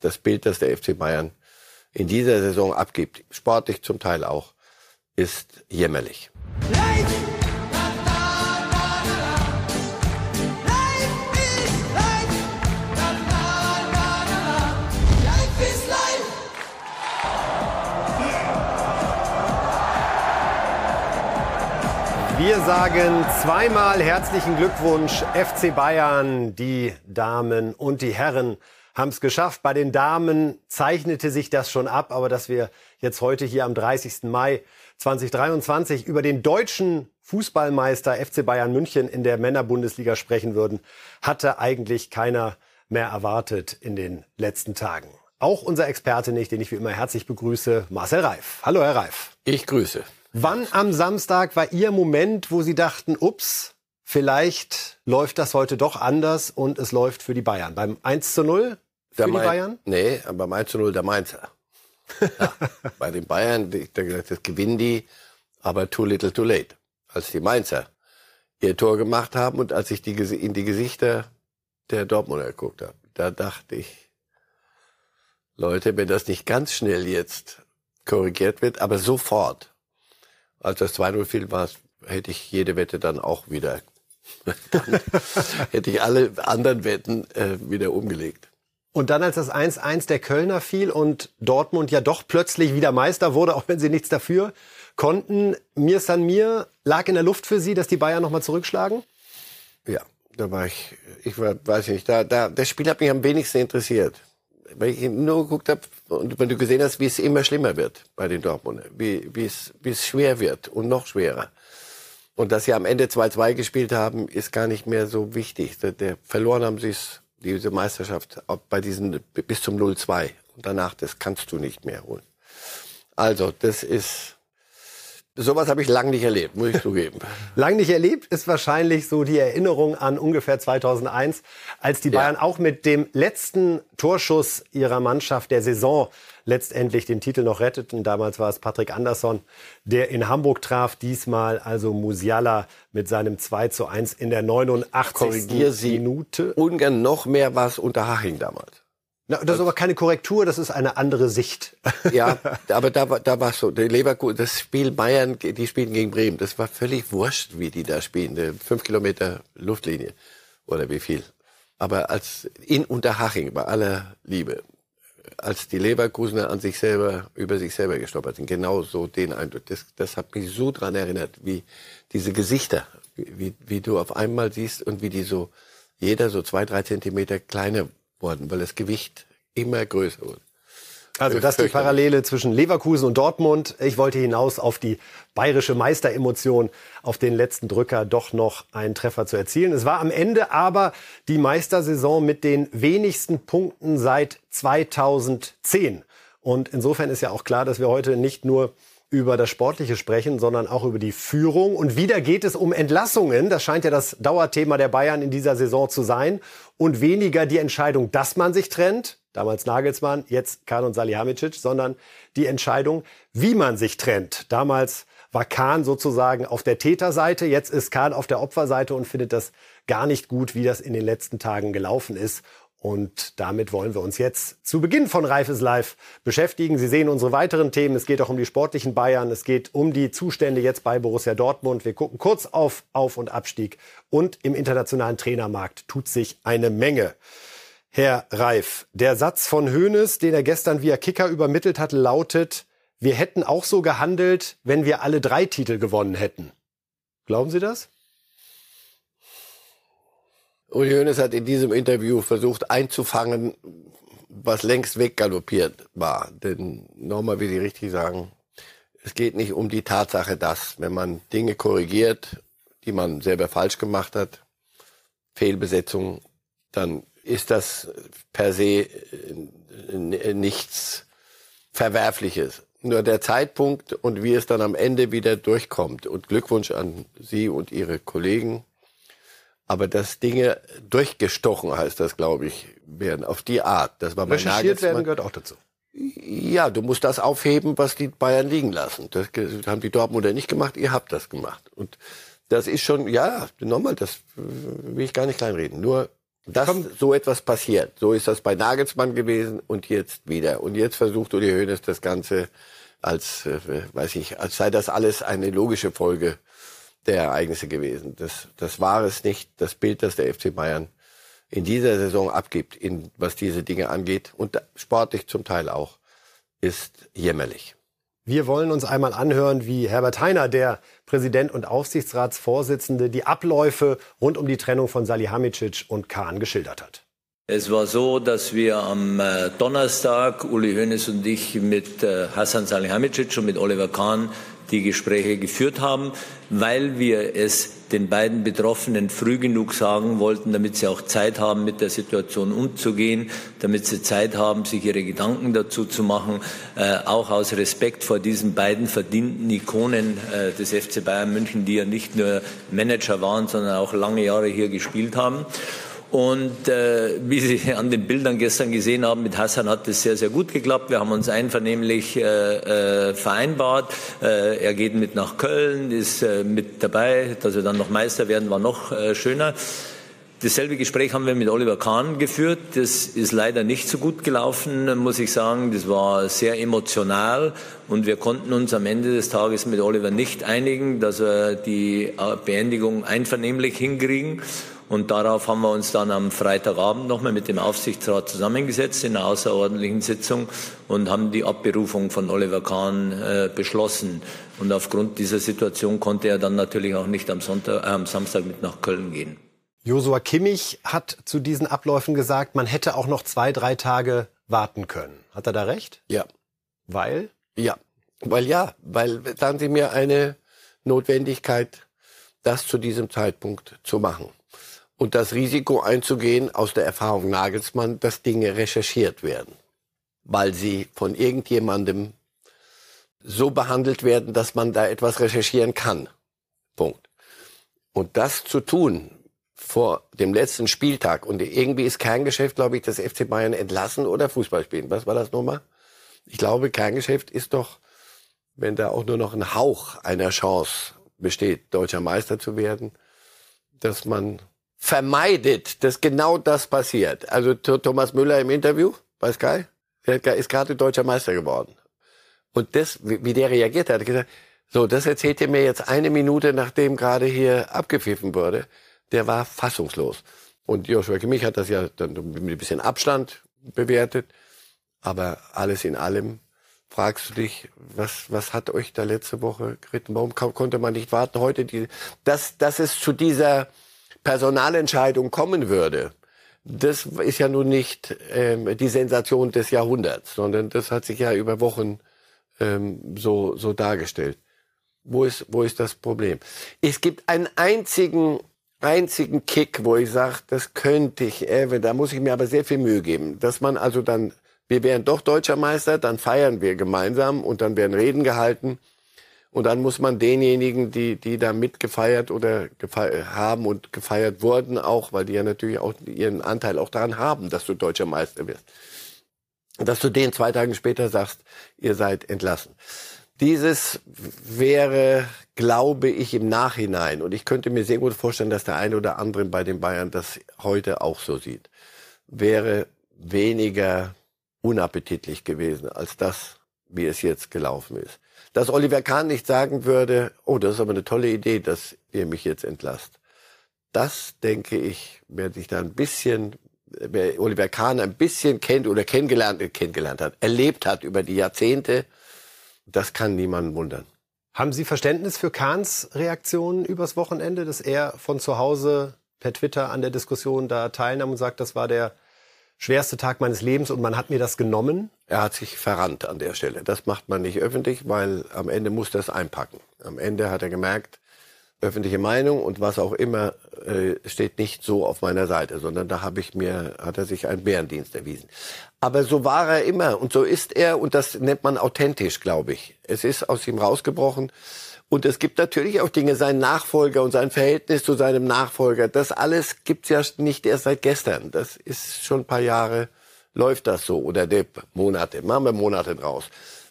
das Bild, das der FC Bayern in dieser Saison abgibt, sportlich zum Teil auch, ist jämmerlich. Wir sagen zweimal herzlichen Glückwunsch FC Bayern. Die Damen und die Herren haben es geschafft. Bei den Damen zeichnete sich das schon ab, aber dass wir jetzt heute hier am 30. Mai 2023 über den deutschen Fußballmeister FC Bayern München in der Männerbundesliga sprechen würden, hatte eigentlich keiner mehr erwartet in den letzten Tagen. Auch unser Experte nicht, den ich wie immer herzlich begrüße, Marcel Reif. Hallo, Herr Reif. Ich grüße. Wann am Samstag war Ihr Moment, wo Sie dachten, ups, vielleicht läuft das heute doch anders und es läuft für die Bayern? Beim 1 zu 0 für die Main- Bayern? Nee, beim 1 zu 0 der Mainzer. ja, bei den Bayern, ich gesagt, das gewinnen die, aber too little too late. Als die Mainzer ihr Tor gemacht haben und als ich die, in die Gesichter der Dortmunder geguckt habe, da dachte ich, Leute, wenn das nicht ganz schnell jetzt korrigiert wird, aber sofort, als das 2-0 fiel, war es, hätte ich jede Wette dann auch wieder, dann hätte ich alle anderen Wetten äh, wieder umgelegt. Und dann, als das 1-1 der Kölner fiel und Dortmund ja doch plötzlich wieder Meister wurde, auch wenn sie nichts dafür konnten, mir san mir lag in der Luft für Sie, dass die Bayern nochmal zurückschlagen? Ja, da war ich, ich war, weiß nicht, da, da, das Spiel hat mich am wenigsten interessiert. Weil ich nur geguckt habe und wenn du gesehen hast, wie es immer schlimmer wird bei den Dortmunder, wie, wie, es, wie es schwer wird und noch schwerer. Und dass sie am Ende 2-2 gespielt haben, ist gar nicht mehr so wichtig. Der, der, verloren haben sie es, diese Meisterschaft, bei diesen bis zum 0-2. Und danach, das kannst du nicht mehr holen. Also, das ist, sowas habe ich lang nicht erlebt, muss ich zugeben. Lang nicht erlebt ist wahrscheinlich so die Erinnerung an ungefähr 2001, als die Ja. Bayern auch mit dem letzten Torschuss ihrer Mannschaft der Saison letztendlich den Titel noch retteten. Damals war es Patrick Andersson, der in Hamburg traf. Diesmal also Musiala mit seinem 2 zu 1 in der 89. Korrigier Sie. Minute. Ungarn noch mehr war es unter Haching damals. Na, das ist aber keine Korrektur, das ist eine andere Sicht. Ja, aber da war da war so. Der Leverkusen, das Spiel Bayern, die spielen gegen Bremen. Das war völlig wurscht, wie die da spielen. Fünf Kilometer Luftlinie oder wie viel. Aber als in Unterhaching, bei aller Liebe, als die Leverkusener an sich selber, über sich selber gestolpert sind, genau so den Eindruck. Das, das hat mich so dran erinnert, wie diese Gesichter, wie, wie du auf einmal siehst und wie die so, jeder so zwei, drei Zentimeter kleiner wurden, weil das Gewicht immer größer wurde. Also das ist die. Parallele zwischen Leverkusen und Dortmund. Ich wollte hinaus auf die bayerische Meisteremotion, auf den letzten Drücker doch noch einen Treffer zu erzielen. Es war am Ende aber die Meistersaison mit den wenigsten Punkten seit 2010. Und insofern ist ja auch klar, dass wir heute nicht nur über das Sportliche sprechen, sondern auch über die Führung. Und wieder geht es um Entlassungen. Das scheint ja das Dauerthema der Bayern in dieser Saison zu sein. Und weniger die Entscheidung, dass man sich trennt, damals Nagelsmann, jetzt Kahn und Salihamidzic, sondern die Entscheidung, wie man sich trennt. Damals war Kahn sozusagen auf der Täterseite, jetzt ist Kahn auf der Opferseite und findet das gar nicht gut, wie das in den letzten Tagen gelaufen ist. Und damit wollen wir uns jetzt zu Beginn von Reifes Live beschäftigen. Sie sehen unsere weiteren Themen. Es geht auch um die sportlichen Bayern. Es geht um die Zustände jetzt bei Borussia Dortmund. Wir gucken kurz auf Auf- und Abstieg. Und im internationalen Trainermarkt tut sich eine Menge. Herr Reif, der Satz von Hoeneß, den er gestern via Kicker übermittelt hat, lautet, wir hätten auch so gehandelt, wenn wir alle drei Titel gewonnen hätten. Glauben Sie das? Uli Hoeneß hat in diesem Interview versucht einzufangen, was längst weggaloppiert war. Denn nochmal, wie Sie richtig sagen, es geht nicht um die Tatsache, dass, wenn man Dinge korrigiert, die man selber falsch gemacht hat, Fehlbesetzung, dann ist das per se äh, nichts Verwerfliches. Nur der Zeitpunkt und wie es dann am Ende wieder durchkommt. Und Glückwunsch an Sie und Ihre Kollegen. Aber dass Dinge durchgestochen heißt das, glaube ich, werden auf die Art. Das war bei Recherchiert werden Nagelsmann. gehört auch dazu. Ja, du musst das aufheben, was die Bayern liegen lassen. Das haben die Dortmunder nicht gemacht, ihr habt das gemacht. Und das ist schon, ja, nochmal, das äh, will ich gar nicht kleinreden. Nur dass so etwas passiert. So ist das bei Nagelsmann gewesen und jetzt wieder. Und jetzt versucht Uli Hoeneß das Ganze als, äh, weiß ich, als sei das alles eine logische Folge der Ereignisse gewesen. Das, das war es nicht. Das Bild, das der FC Bayern in dieser Saison abgibt, in, was diese Dinge angeht und sportlich zum Teil auch, ist jämmerlich. Wir wollen uns einmal anhören, wie Herbert Heiner, der Präsident und Aufsichtsratsvorsitzende, die Abläufe rund um die Trennung von Salihamidzic und Kahn geschildert hat. Es war so, dass wir am äh, Donnerstag, Uli Hoeneß und ich, mit äh, Hassan Salihamidzic und mit Oliver Kahn die Gespräche geführt haben, weil wir es den beiden Betroffenen früh genug sagen wollten, damit sie auch Zeit haben, mit der Situation umzugehen, damit sie Zeit haben, sich ihre Gedanken dazu zu machen, äh, auch aus Respekt vor diesen beiden verdienten Ikonen äh, des FC Bayern München, die ja nicht nur Manager waren, sondern auch lange Jahre hier gespielt haben. Und äh, wie Sie an den Bildern gestern gesehen haben, mit Hassan hat es sehr, sehr gut geklappt. Wir haben uns einvernehmlich äh, äh, vereinbart. Äh, er geht mit nach Köln, ist äh, mit dabei. Dass wir dann noch Meister werden, war noch äh, schöner. Dasselbe Gespräch haben wir mit Oliver Kahn geführt. Das ist leider nicht so gut gelaufen, muss ich sagen. Das war sehr emotional und wir konnten uns am Ende des Tages mit Oliver nicht einigen, dass wir die Beendigung einvernehmlich hinkriegen. Und darauf haben wir uns dann am Freitagabend nochmal mit dem Aufsichtsrat zusammengesetzt in einer außerordentlichen Sitzung und haben die Abberufung von Oliver Kahn äh, beschlossen. Und aufgrund dieser Situation konnte er dann natürlich auch nicht am, Sonntag, äh, am Samstag mit nach Köln gehen. Josua Kimmich hat zu diesen Abläufen gesagt, man hätte auch noch zwei, drei Tage warten können. Hat er da recht? Ja. Weil? Ja. Weil ja, weil dann sie mir eine Notwendigkeit, das zu diesem Zeitpunkt zu machen und das Risiko einzugehen, aus der Erfahrung Nagelsmann, dass Dinge recherchiert werden, weil sie von irgendjemandem so behandelt werden, dass man da etwas recherchieren kann. Punkt. Und das zu tun vor dem letzten Spieltag und irgendwie ist Kerngeschäft, glaube ich, das FC Bayern entlassen oder Fußball spielen. Was war das nochmal? Ich glaube, Kerngeschäft ist doch, wenn da auch nur noch ein Hauch einer Chance besteht, deutscher Meister zu werden, dass man vermeidet, dass genau das passiert. Also Thomas Müller im Interview bei Sky, ist gerade deutscher Meister geworden. Und das, wie der reagiert hat, hat gesagt, so, das erzählt er mir jetzt eine Minute, nachdem gerade hier abgepfiffen wurde. Der war fassungslos. Und Joshua Kimmich hat das ja dann mit ein bisschen Abstand bewertet. Aber alles in allem fragst du dich, was, was hat euch da letzte Woche geritten? Warum konnte man nicht warten heute? Die, dass, dass es zu dieser Personalentscheidung kommen würde, das ist ja nun nicht ähm, die Sensation des Jahrhunderts, sondern das hat sich ja über Wochen ähm, so, so dargestellt. Wo ist, wo ist das Problem? Es gibt einen einzigen, einzigen Kick, wo ich sage, das könnte ich, äh, da muss ich mir aber sehr viel Mühe geben, dass man also dann, wir wären doch deutscher Meister, dann feiern wir gemeinsam und dann werden Reden gehalten und dann muss man denjenigen, die, die da mitgefeiert oder gefeiert haben und gefeiert wurden, auch, weil die ja natürlich auch ihren Anteil auch daran haben, dass du deutscher Meister wirst, dass du denen zwei Tage später sagst, ihr seid entlassen. Dieses wäre, glaube ich, im Nachhinein, und ich könnte mir sehr gut vorstellen, dass der eine oder andere bei den Bayern das heute auch so sieht, wäre weniger unappetitlich gewesen als das, wie es jetzt gelaufen ist dass Oliver Kahn nicht sagen würde, oh, das ist aber eine tolle Idee, dass ihr mich jetzt entlasst. Das, denke ich, wer sich da ein bisschen, wer Oliver Kahn ein bisschen kennt oder kennengelernt, äh, kennengelernt hat, erlebt hat über die Jahrzehnte, das kann niemanden wundern. Haben Sie Verständnis für Kahns Reaktion übers Wochenende, dass er von zu Hause per Twitter an der Diskussion da teilnahm und sagt, das war der schwerste Tag meines Lebens und man hat mir das genommen? Er hat sich verrannt an der Stelle. Das macht man nicht öffentlich, weil am Ende muss das einpacken. Am Ende hat er gemerkt, öffentliche Meinung und was auch immer äh, steht nicht so auf meiner Seite, sondern da habe ich mir hat er sich einen Bärendienst erwiesen. Aber so war er immer und so ist er und das nennt man authentisch, glaube ich. Es ist aus ihm rausgebrochen. Und es gibt natürlich auch Dinge, sein Nachfolger und sein Verhältnis zu seinem Nachfolger. Das alles gibt's ja nicht erst seit gestern. Das ist schon ein paar Jahre, läuft das so. Oder die Monate, machen wir Monate draus.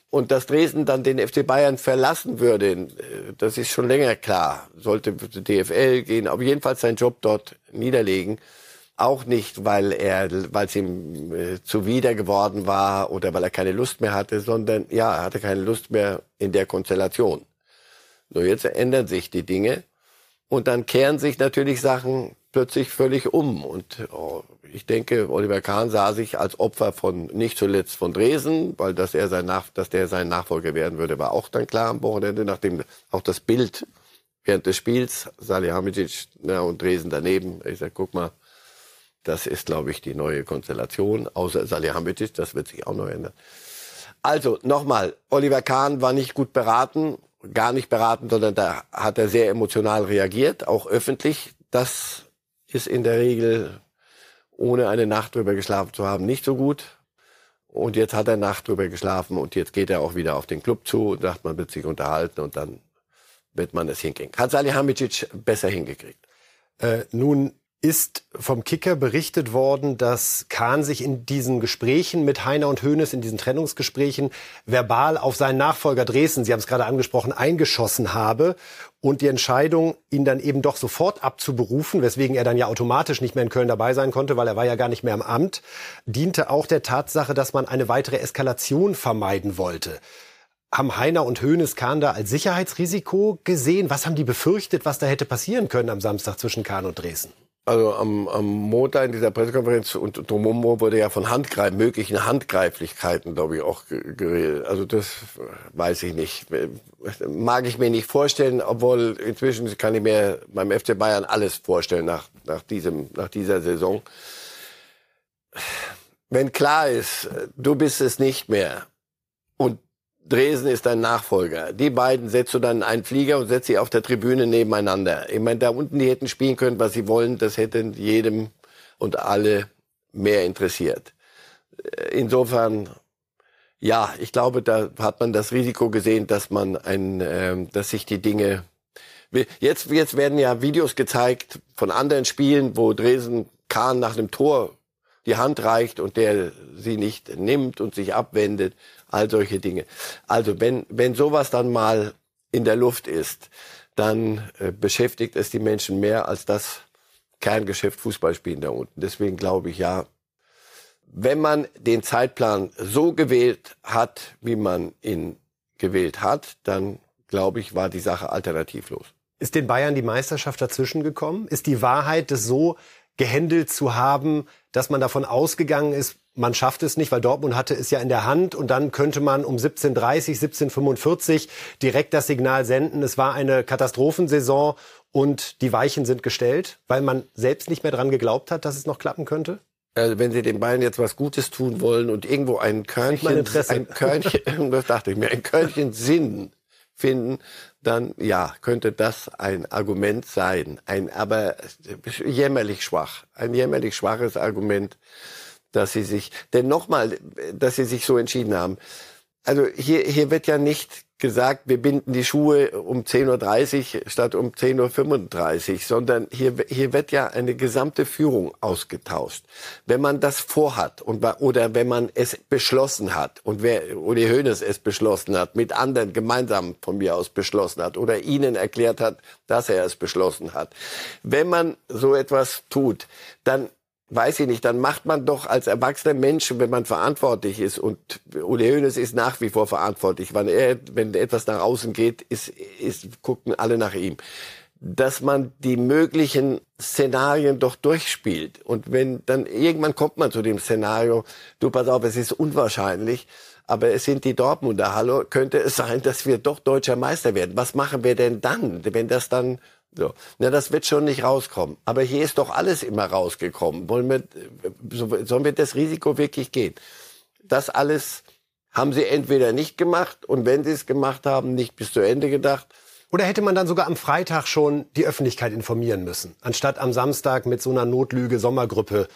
Und dass Dresden dann den FC Bayern verlassen würde, das ist schon länger klar. Sollte DFL gehen, auf jeden Fall seinen Job dort niederlegen. Auch nicht, weil er, weil es ihm äh, zuwider geworden war oder weil er keine Lust mehr hatte, sondern ja, er hatte keine Lust mehr in der Konstellation. Nur jetzt ändern sich die Dinge und dann kehren sich natürlich Sachen plötzlich völlig um. Und oh, ich denke, Oliver Kahn sah sich als Opfer von nicht zuletzt von Dresden, weil dass er sein Nach dass der sein Nachfolger werden würde, war auch dann klar am Wochenende, nachdem auch das Bild während des Spiels Salihamidzic ja, und Dresden daneben. Ich sag, guck mal, das ist, glaube ich, die neue Konstellation, außer Salihamidzic, das wird sich auch noch ändern. Also nochmal, Oliver Kahn war nicht gut beraten, gar nicht beraten, sondern da hat er sehr emotional reagiert, auch öffentlich. Das ist in der Regel, ohne eine Nacht drüber geschlafen zu haben, nicht so gut. Und jetzt hat er Nacht drüber geschlafen und jetzt geht er auch wieder auf den Club zu und sagt, man wird sich unterhalten und dann wird man es hinkriegen. Hat Salihamidzic besser hingekriegt. Äh, nun ist vom Kicker berichtet worden, dass Kahn sich in diesen Gesprächen mit Heiner und Hoeneß, in diesen Trennungsgesprächen, verbal auf seinen Nachfolger Dresden, Sie haben es gerade angesprochen, eingeschossen habe und die Entscheidung, ihn dann eben doch sofort abzuberufen, weswegen er dann ja automatisch nicht mehr in Köln dabei sein konnte, weil er war ja gar nicht mehr im Amt, diente auch der Tatsache, dass man eine weitere Eskalation vermeiden wollte. Haben Heiner und Hoeneß Kahn da als Sicherheitsrisiko gesehen? Was haben die befürchtet, was da hätte passieren können am Samstag zwischen Kahn und Dresden? Also am, am Montag in dieser Pressekonferenz und drumherum wurde ja von Handgreif, möglichen Handgreiflichkeiten, glaube ich, auch geredet. Also das weiß ich nicht. Mag ich mir nicht vorstellen, obwohl inzwischen kann ich mir beim FC Bayern alles vorstellen nach, nach, diesem, nach dieser Saison. Wenn klar ist, du bist es nicht mehr und Dresden ist dein Nachfolger. Die beiden setzt du dann in einen Flieger und setzt sie auf der Tribüne nebeneinander. Ich meine, da unten, die hätten spielen können, was sie wollen. Das hätte jedem und alle mehr interessiert. Insofern, ja, ich glaube, da hat man das Risiko gesehen, dass man ein, äh, dass sich die Dinge Jetzt, jetzt werden ja Videos gezeigt von anderen Spielen, wo Dresden Kahn nach dem Tor die Hand reicht und der sie nicht nimmt und sich abwendet all solche Dinge. Also wenn, wenn sowas dann mal in der Luft ist, dann äh, beschäftigt es die Menschen mehr als das Kerngeschäft Fußballspielen da unten. Deswegen glaube ich ja, wenn man den Zeitplan so gewählt hat, wie man ihn gewählt hat, dann glaube ich, war die Sache alternativlos. Ist den Bayern die Meisterschaft dazwischen gekommen? Ist die Wahrheit, das so gehandelt zu haben, dass man davon ausgegangen ist, man schafft es nicht, weil Dortmund hatte es ja in der Hand und dann könnte man um 17.30, 17.45 direkt das Signal senden, es war eine Katastrophensaison und die Weichen sind gestellt, weil man selbst nicht mehr dran geglaubt hat, dass es noch klappen könnte? Also wenn Sie den Bayern jetzt was Gutes tun wollen und irgendwo ein Körnchen, ein Körnchen, das dachte ich mir, ein Körnchen Sinn finden, dann ja, könnte das ein Argument sein. Ein aber jämmerlich schwach, ein jämmerlich schwaches Argument dass sie sich, denn nochmal, dass sie sich so entschieden haben. Also hier, hier wird ja nicht gesagt, wir binden die Schuhe um 10.30 Uhr statt um 10.35 Uhr, sondern hier, hier wird ja eine gesamte Führung ausgetauscht. Wenn man das vorhat und, oder wenn man es beschlossen hat und wer Uli Hoeneß es beschlossen hat, mit anderen gemeinsam von mir aus beschlossen hat oder ihnen erklärt hat, dass er es beschlossen hat. Wenn man so etwas tut, dann weiß ich nicht, dann macht man doch als erwachsener Mensch, wenn man verantwortlich ist, und Uli Hoeneß ist nach wie vor verantwortlich, wenn er, wenn etwas nach außen geht, ist, ist, gucken alle nach ihm, dass man die möglichen Szenarien doch durchspielt. Und wenn dann irgendwann kommt man zu dem Szenario, du pass auf, es ist unwahrscheinlich, aber es sind die Dortmunder. Hallo, könnte es sein, dass wir doch deutscher Meister werden? Was machen wir denn dann, wenn das dann so. Na, das wird schon nicht rauskommen. Aber hier ist doch alles immer rausgekommen. Wollen wir, sollen wir das Risiko wirklich gehen? Das alles haben sie entweder nicht gemacht und wenn sie es gemacht haben, nicht bis zu Ende gedacht. Oder hätte man dann sogar am Freitag schon die Öffentlichkeit informieren müssen, anstatt am Samstag mit so einer Notlüge Sommergruppe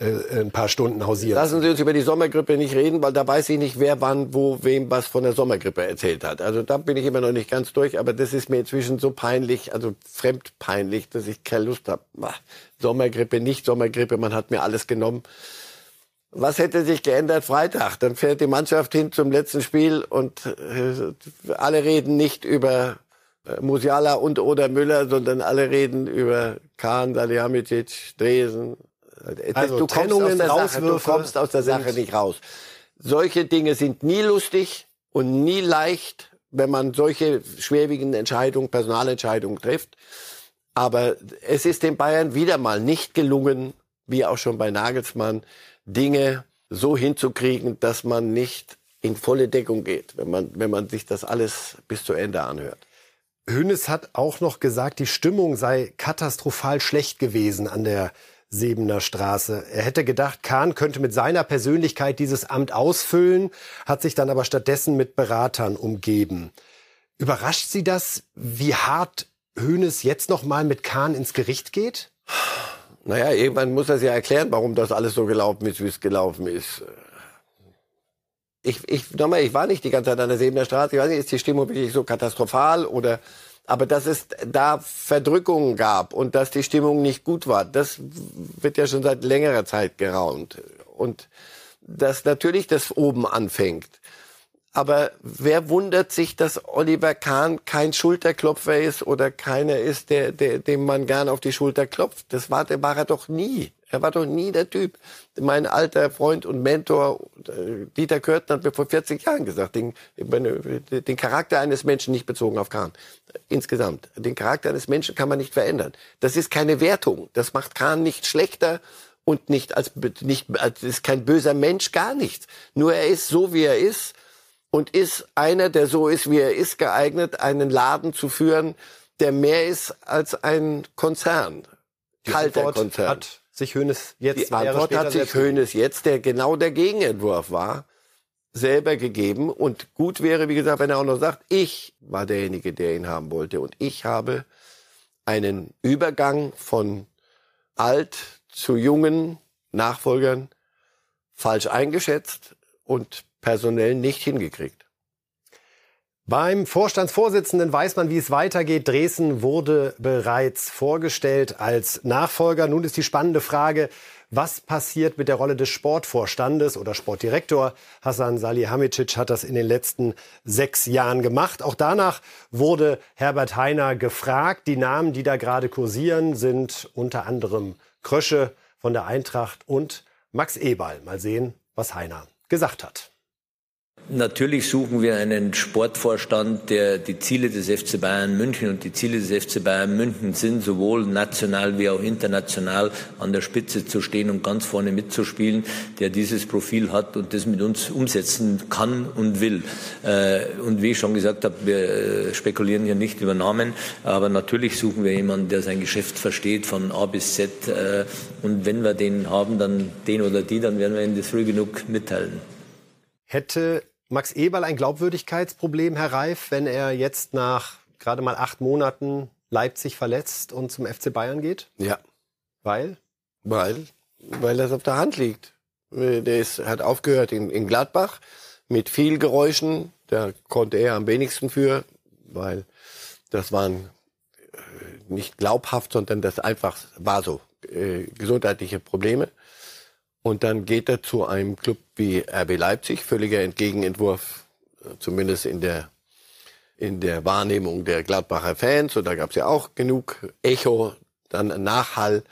äh, ein paar Stunden hausieren. Lassen Sie uns über die Sommergrippe nicht reden, weil da weiß ich nicht, wer wann, wo, wem was von der Sommergrippe erzählt hat. Also da bin ich immer noch nicht ganz durch, aber das ist mir inzwischen so peinlich, also fremdpeinlich, dass ich keine Lust habe. Sommergrippe, nicht Sommergrippe, man hat mir alles genommen. Was hätte sich geändert Freitag? Dann fährt die Mannschaft hin zum letzten Spiel und äh, alle reden nicht über äh, Musiala und oder Müller, sondern alle reden über Kahn, Salihamidzic, Dresen, Also du, kommst aus der Sache, du kommst aus der Sache nicht raus. Solche Dinge sind nie lustig und nie leicht, wenn man solche schwerwiegenden Entscheidungen, Personalentscheidungen trifft. Aber es ist den Bayern wieder mal nicht gelungen, wie auch schon bei Nagelsmann, Dinge so hinzukriegen, dass man nicht in volle Deckung geht, wenn man, wenn man sich das alles bis zu Ende anhört. Hönes hat auch noch gesagt, die Stimmung sei katastrophal schlecht gewesen an der Sebener Straße. Er hätte gedacht, Kahn könnte mit seiner Persönlichkeit dieses Amt ausfüllen, hat sich dann aber stattdessen mit Beratern umgeben. Überrascht Sie das, wie hart Hönes jetzt noch mal mit Kahn ins Gericht geht? Naja, irgendwann muss er sich erklären, warum das alles so gelaufen ist, wie es gelaufen ist. Ich, ich, nochmal, ich war nicht die ganze Zeit an der Sebener Straße. Ich weiß nicht, ist die Stimmung wirklich so katastrophal oder, aber dass es da Verdrückungen gab und dass die Stimmung nicht gut war, das wird ja schon seit längerer Zeit geraunt. Und dass natürlich das oben anfängt. Aber wer wundert sich, dass Oliver Kahn kein Schulterklopfer ist oder keiner ist, der, der, dem man gern auf die Schulter klopft? Das war, der war er doch nie. Er war doch nie der Typ. Mein alter Freund und Mentor äh, Dieter Körten hat mir vor 40 Jahren gesagt, den, den Charakter eines Menschen nicht bezogen auf Kahn. Insgesamt. Den Charakter eines Menschen kann man nicht verändern. Das ist keine Wertung. Das macht Kahn nicht schlechter und nicht als, nicht, als ist kein böser Mensch, gar nichts. Nur er ist so, wie er ist und ist einer, der so ist, wie er ist, geeignet, einen Laden zu führen, der mehr ist als ein Konzern. Die Kalter Antwort Konzern. Hat sich Hönes jetzt Die Antwort hat sich Hoeneß jetzt, der genau der Gegenentwurf war, selber gegeben. Und gut wäre, wie gesagt, wenn er auch noch sagt, ich war derjenige, der ihn haben wollte. Und ich habe einen Übergang von alt zu jungen Nachfolgern falsch eingeschätzt und personell nicht hingekriegt. Beim Vorstandsvorsitzenden weiß man, wie es weitergeht. Dresden wurde bereits vorgestellt als Nachfolger. Nun ist die spannende Frage, was passiert mit der Rolle des Sportvorstandes oder Sportdirektor? Hassan Salihamidzic hat das in den letzten sechs Jahren gemacht. Auch danach wurde Herbert Heiner gefragt. Die Namen, die da gerade kursieren, sind unter anderem Krösche von der Eintracht und Max Eberl. Mal sehen, was Heiner gesagt hat. Natürlich suchen wir einen Sportvorstand, der die Ziele des FC Bayern München und die Ziele des FC Bayern München sind, sowohl national wie auch international an der Spitze zu stehen und ganz vorne mitzuspielen, der dieses Profil hat und das mit uns umsetzen kann und will. Äh, Und wie ich schon gesagt habe, wir äh, spekulieren hier nicht über Namen, aber natürlich suchen wir jemanden, der sein Geschäft versteht von A bis Z. äh, Und wenn wir den haben, dann den oder die, dann werden wir Ihnen das früh genug mitteilen. Hätte Max Eberl ein Glaubwürdigkeitsproblem, Herr Reif, wenn er jetzt nach gerade mal acht Monaten Leipzig verletzt und zum FC Bayern geht? Ja. Weil? Weil, weil das auf der Hand liegt. Der ist, hat aufgehört in, in Gladbach mit viel Geräuschen. Da konnte er am wenigsten für, weil das waren äh, nicht glaubhaft, sondern das einfach war so. Äh, gesundheitliche Probleme. Und dann geht er zu einem Club wie RB Leipzig, völliger Entgegenentwurf, äh, zumindest in der, in der Wahrnehmung der Gladbacher Fans. Und da gab es ja auch genug Echo, dann Nachhall.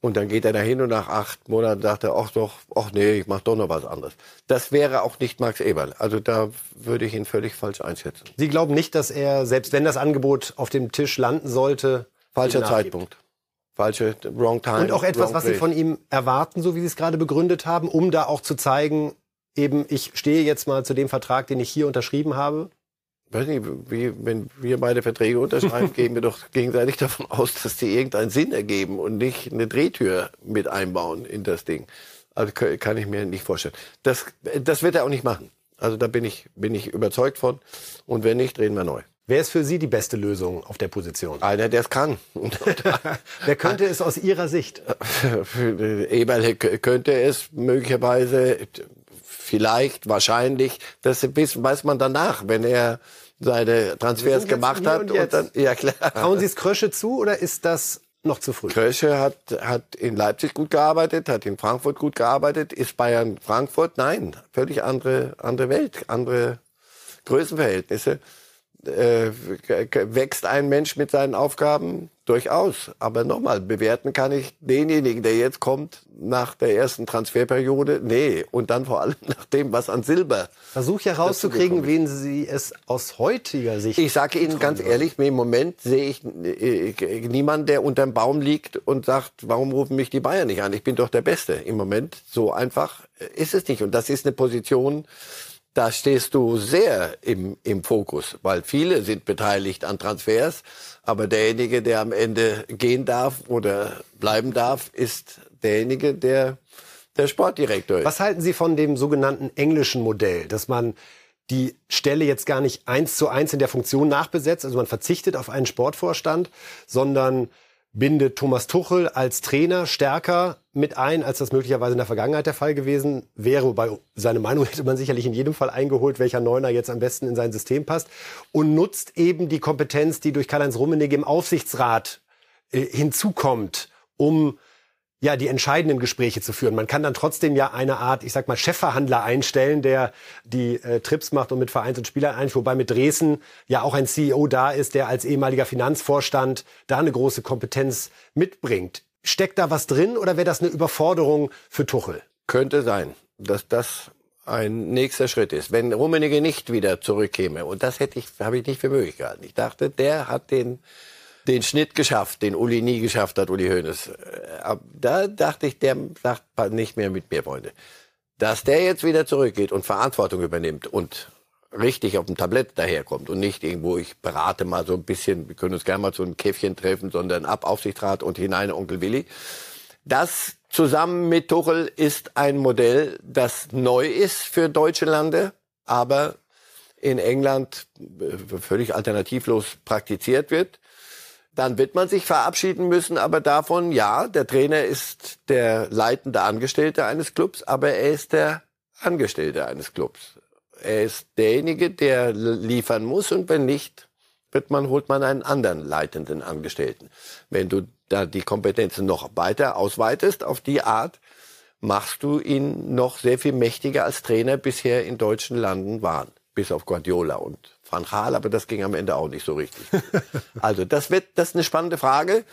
Und dann geht er dahin und nach acht Monaten sagt er, ach doch, ach nee, ich mach doch noch was anderes. Das wäre auch nicht Max Eberl. Also da würde ich ihn völlig falsch einschätzen. Sie glauben nicht, dass er, selbst wenn das Angebot auf dem Tisch landen sollte, Falscher? Zeitpunkt. Falsche, wrong time. Und auch etwas, was Sie von ihm erwarten, so wie Sie es gerade begründet haben, um da auch zu zeigen, eben, ich stehe jetzt mal zu dem Vertrag, den ich hier unterschrieben habe? weiß nicht, wie, wenn wir beide Verträge unterschreiben, gehen wir doch gegenseitig davon aus, dass die irgendeinen Sinn ergeben und nicht eine Drehtür mit einbauen in das Ding. Also kann ich mir nicht vorstellen. Das, das wird er auch nicht machen. Also da bin ich, bin ich überzeugt von. Und wenn nicht, drehen wir neu. Wer ist für Sie die beste Lösung auf der Position? Einer, der es kann. Wer könnte es aus Ihrer Sicht? Eberl könnte es möglicherweise, vielleicht, wahrscheinlich, das weiß man danach, wenn er seine Transfers gemacht hat. und Und dann, ja klar. Trauen Sie es Krösche zu oder ist das noch zu früh? Krösche hat, hat in Leipzig gut gearbeitet, hat in Frankfurt gut gearbeitet. Ist Bayern Frankfurt? Nein, völlig andere, andere Welt, andere Größenverhältnisse. Äh, wächst ein Mensch mit seinen Aufgaben? Durchaus. Aber nochmal, bewerten kann ich denjenigen, der jetzt kommt, nach der ersten Transferperiode. Nee. Und dann vor allem nach dem, was an Silber. Versuch ja rauszukriegen, wen Sie es aus heutiger Sicht. Ich sage Ihnen ganz ehrlich, im Moment sehe ich äh, niemanden, der unterm Baum liegt und sagt, warum rufen mich die Bayern nicht an? Ich bin doch der Beste. Im Moment so einfach ist es nicht. Und das ist eine Position, da stehst du sehr im, im Fokus, weil viele sind beteiligt an Transfers, aber derjenige, der am Ende gehen darf oder bleiben darf, ist derjenige, der der Sportdirektor ist. Was halten Sie von dem sogenannten englischen Modell, dass man die Stelle jetzt gar nicht eins zu eins in der Funktion nachbesetzt, also man verzichtet auf einen Sportvorstand, sondern bindet Thomas Tuchel als Trainer stärker mit ein, als das möglicherweise in der Vergangenheit der Fall gewesen wäre. Wobei seine Meinung hätte man sicherlich in jedem Fall eingeholt, welcher Neuner jetzt am besten in sein System passt. Und nutzt eben die Kompetenz, die durch Karl-Heinz Rummenigge im Aufsichtsrat äh, hinzukommt, um ja, die entscheidenden Gespräche zu führen. Man kann dann trotzdem ja eine Art, ich sag mal, Chefverhandler einstellen, der die äh, Trips macht und mit Vereins- und Spielern einführt. Wobei mit Dresden ja auch ein CEO da ist, der als ehemaliger Finanzvorstand da eine große Kompetenz mitbringt. Steckt da was drin oder wäre das eine Überforderung für Tuchel? Könnte sein, dass das ein nächster Schritt ist. Wenn Rummenigge nicht wieder zurückkäme, und das hätte ich, habe ich nicht für möglich gehalten. Ich dachte, der hat den den Schnitt geschafft, den Uli nie geschafft hat, Uli Hoeneß. Äh, da dachte ich, der sagt nicht mehr mit mir, Freunde. Dass der jetzt wieder zurückgeht und Verantwortung übernimmt und richtig auf dem Tablett daherkommt und nicht irgendwo, ich berate mal so ein bisschen, wir können uns gerne mal zu einem Käffchen treffen, sondern ab Aufsichtsrat und hinein Onkel Willi. Das zusammen mit Tuchel ist ein Modell, das neu ist für deutsche Lande, aber in England äh, völlig alternativlos praktiziert wird dann wird man sich verabschieden müssen, aber davon, ja, der Trainer ist der leitende Angestellte eines Clubs, aber er ist der Angestellte eines Clubs. Er ist derjenige, der liefern muss und wenn nicht, wird man, holt man einen anderen leitenden Angestellten. Wenn du da die Kompetenzen noch weiter ausweitest auf die Art, machst du ihn noch sehr viel mächtiger als Trainer bisher in deutschen Landen waren. Bis auf Guardiola und Van Gaal, aber das ging am Ende auch nicht so richtig. also das wird, das ist eine spannende Frage.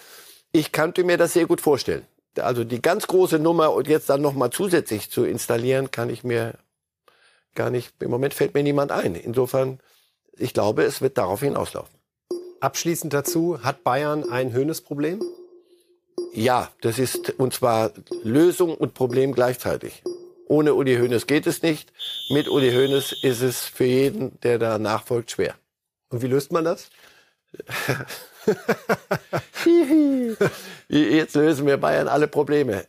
Ich könnte mir das sehr gut vorstellen. Also die ganz große Nummer und jetzt dann noch mal zusätzlich zu installieren, kann ich mir gar nicht. Im Moment fällt mir niemand ein. Insofern, ich glaube, es wird darauf hinauslaufen. Abschließend dazu, hat Bayern ein Höhnes-Problem? Ja, das ist und zwar Lösung und Problem gleichzeitig. Ohne Uli Hoeneß geht es nicht. Mit Uli Hoeneß ist es für jeden, der da nachfolgt, schwer. Und wie löst man das? Jetzt lösen wir Bayern alle Probleme.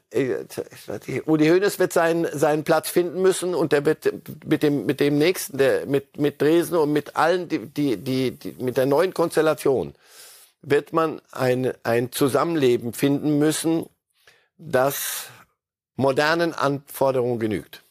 Uli Hoeneß wird seinen, seinen Platz finden müssen und der wird mit dem, mit dem nächsten, der, mit, mit Dresden und mit allen, die, die, die, die, mit der neuen Konstellation wird man ein, ein Zusammenleben finden müssen, das modernen Anforderungen genügt.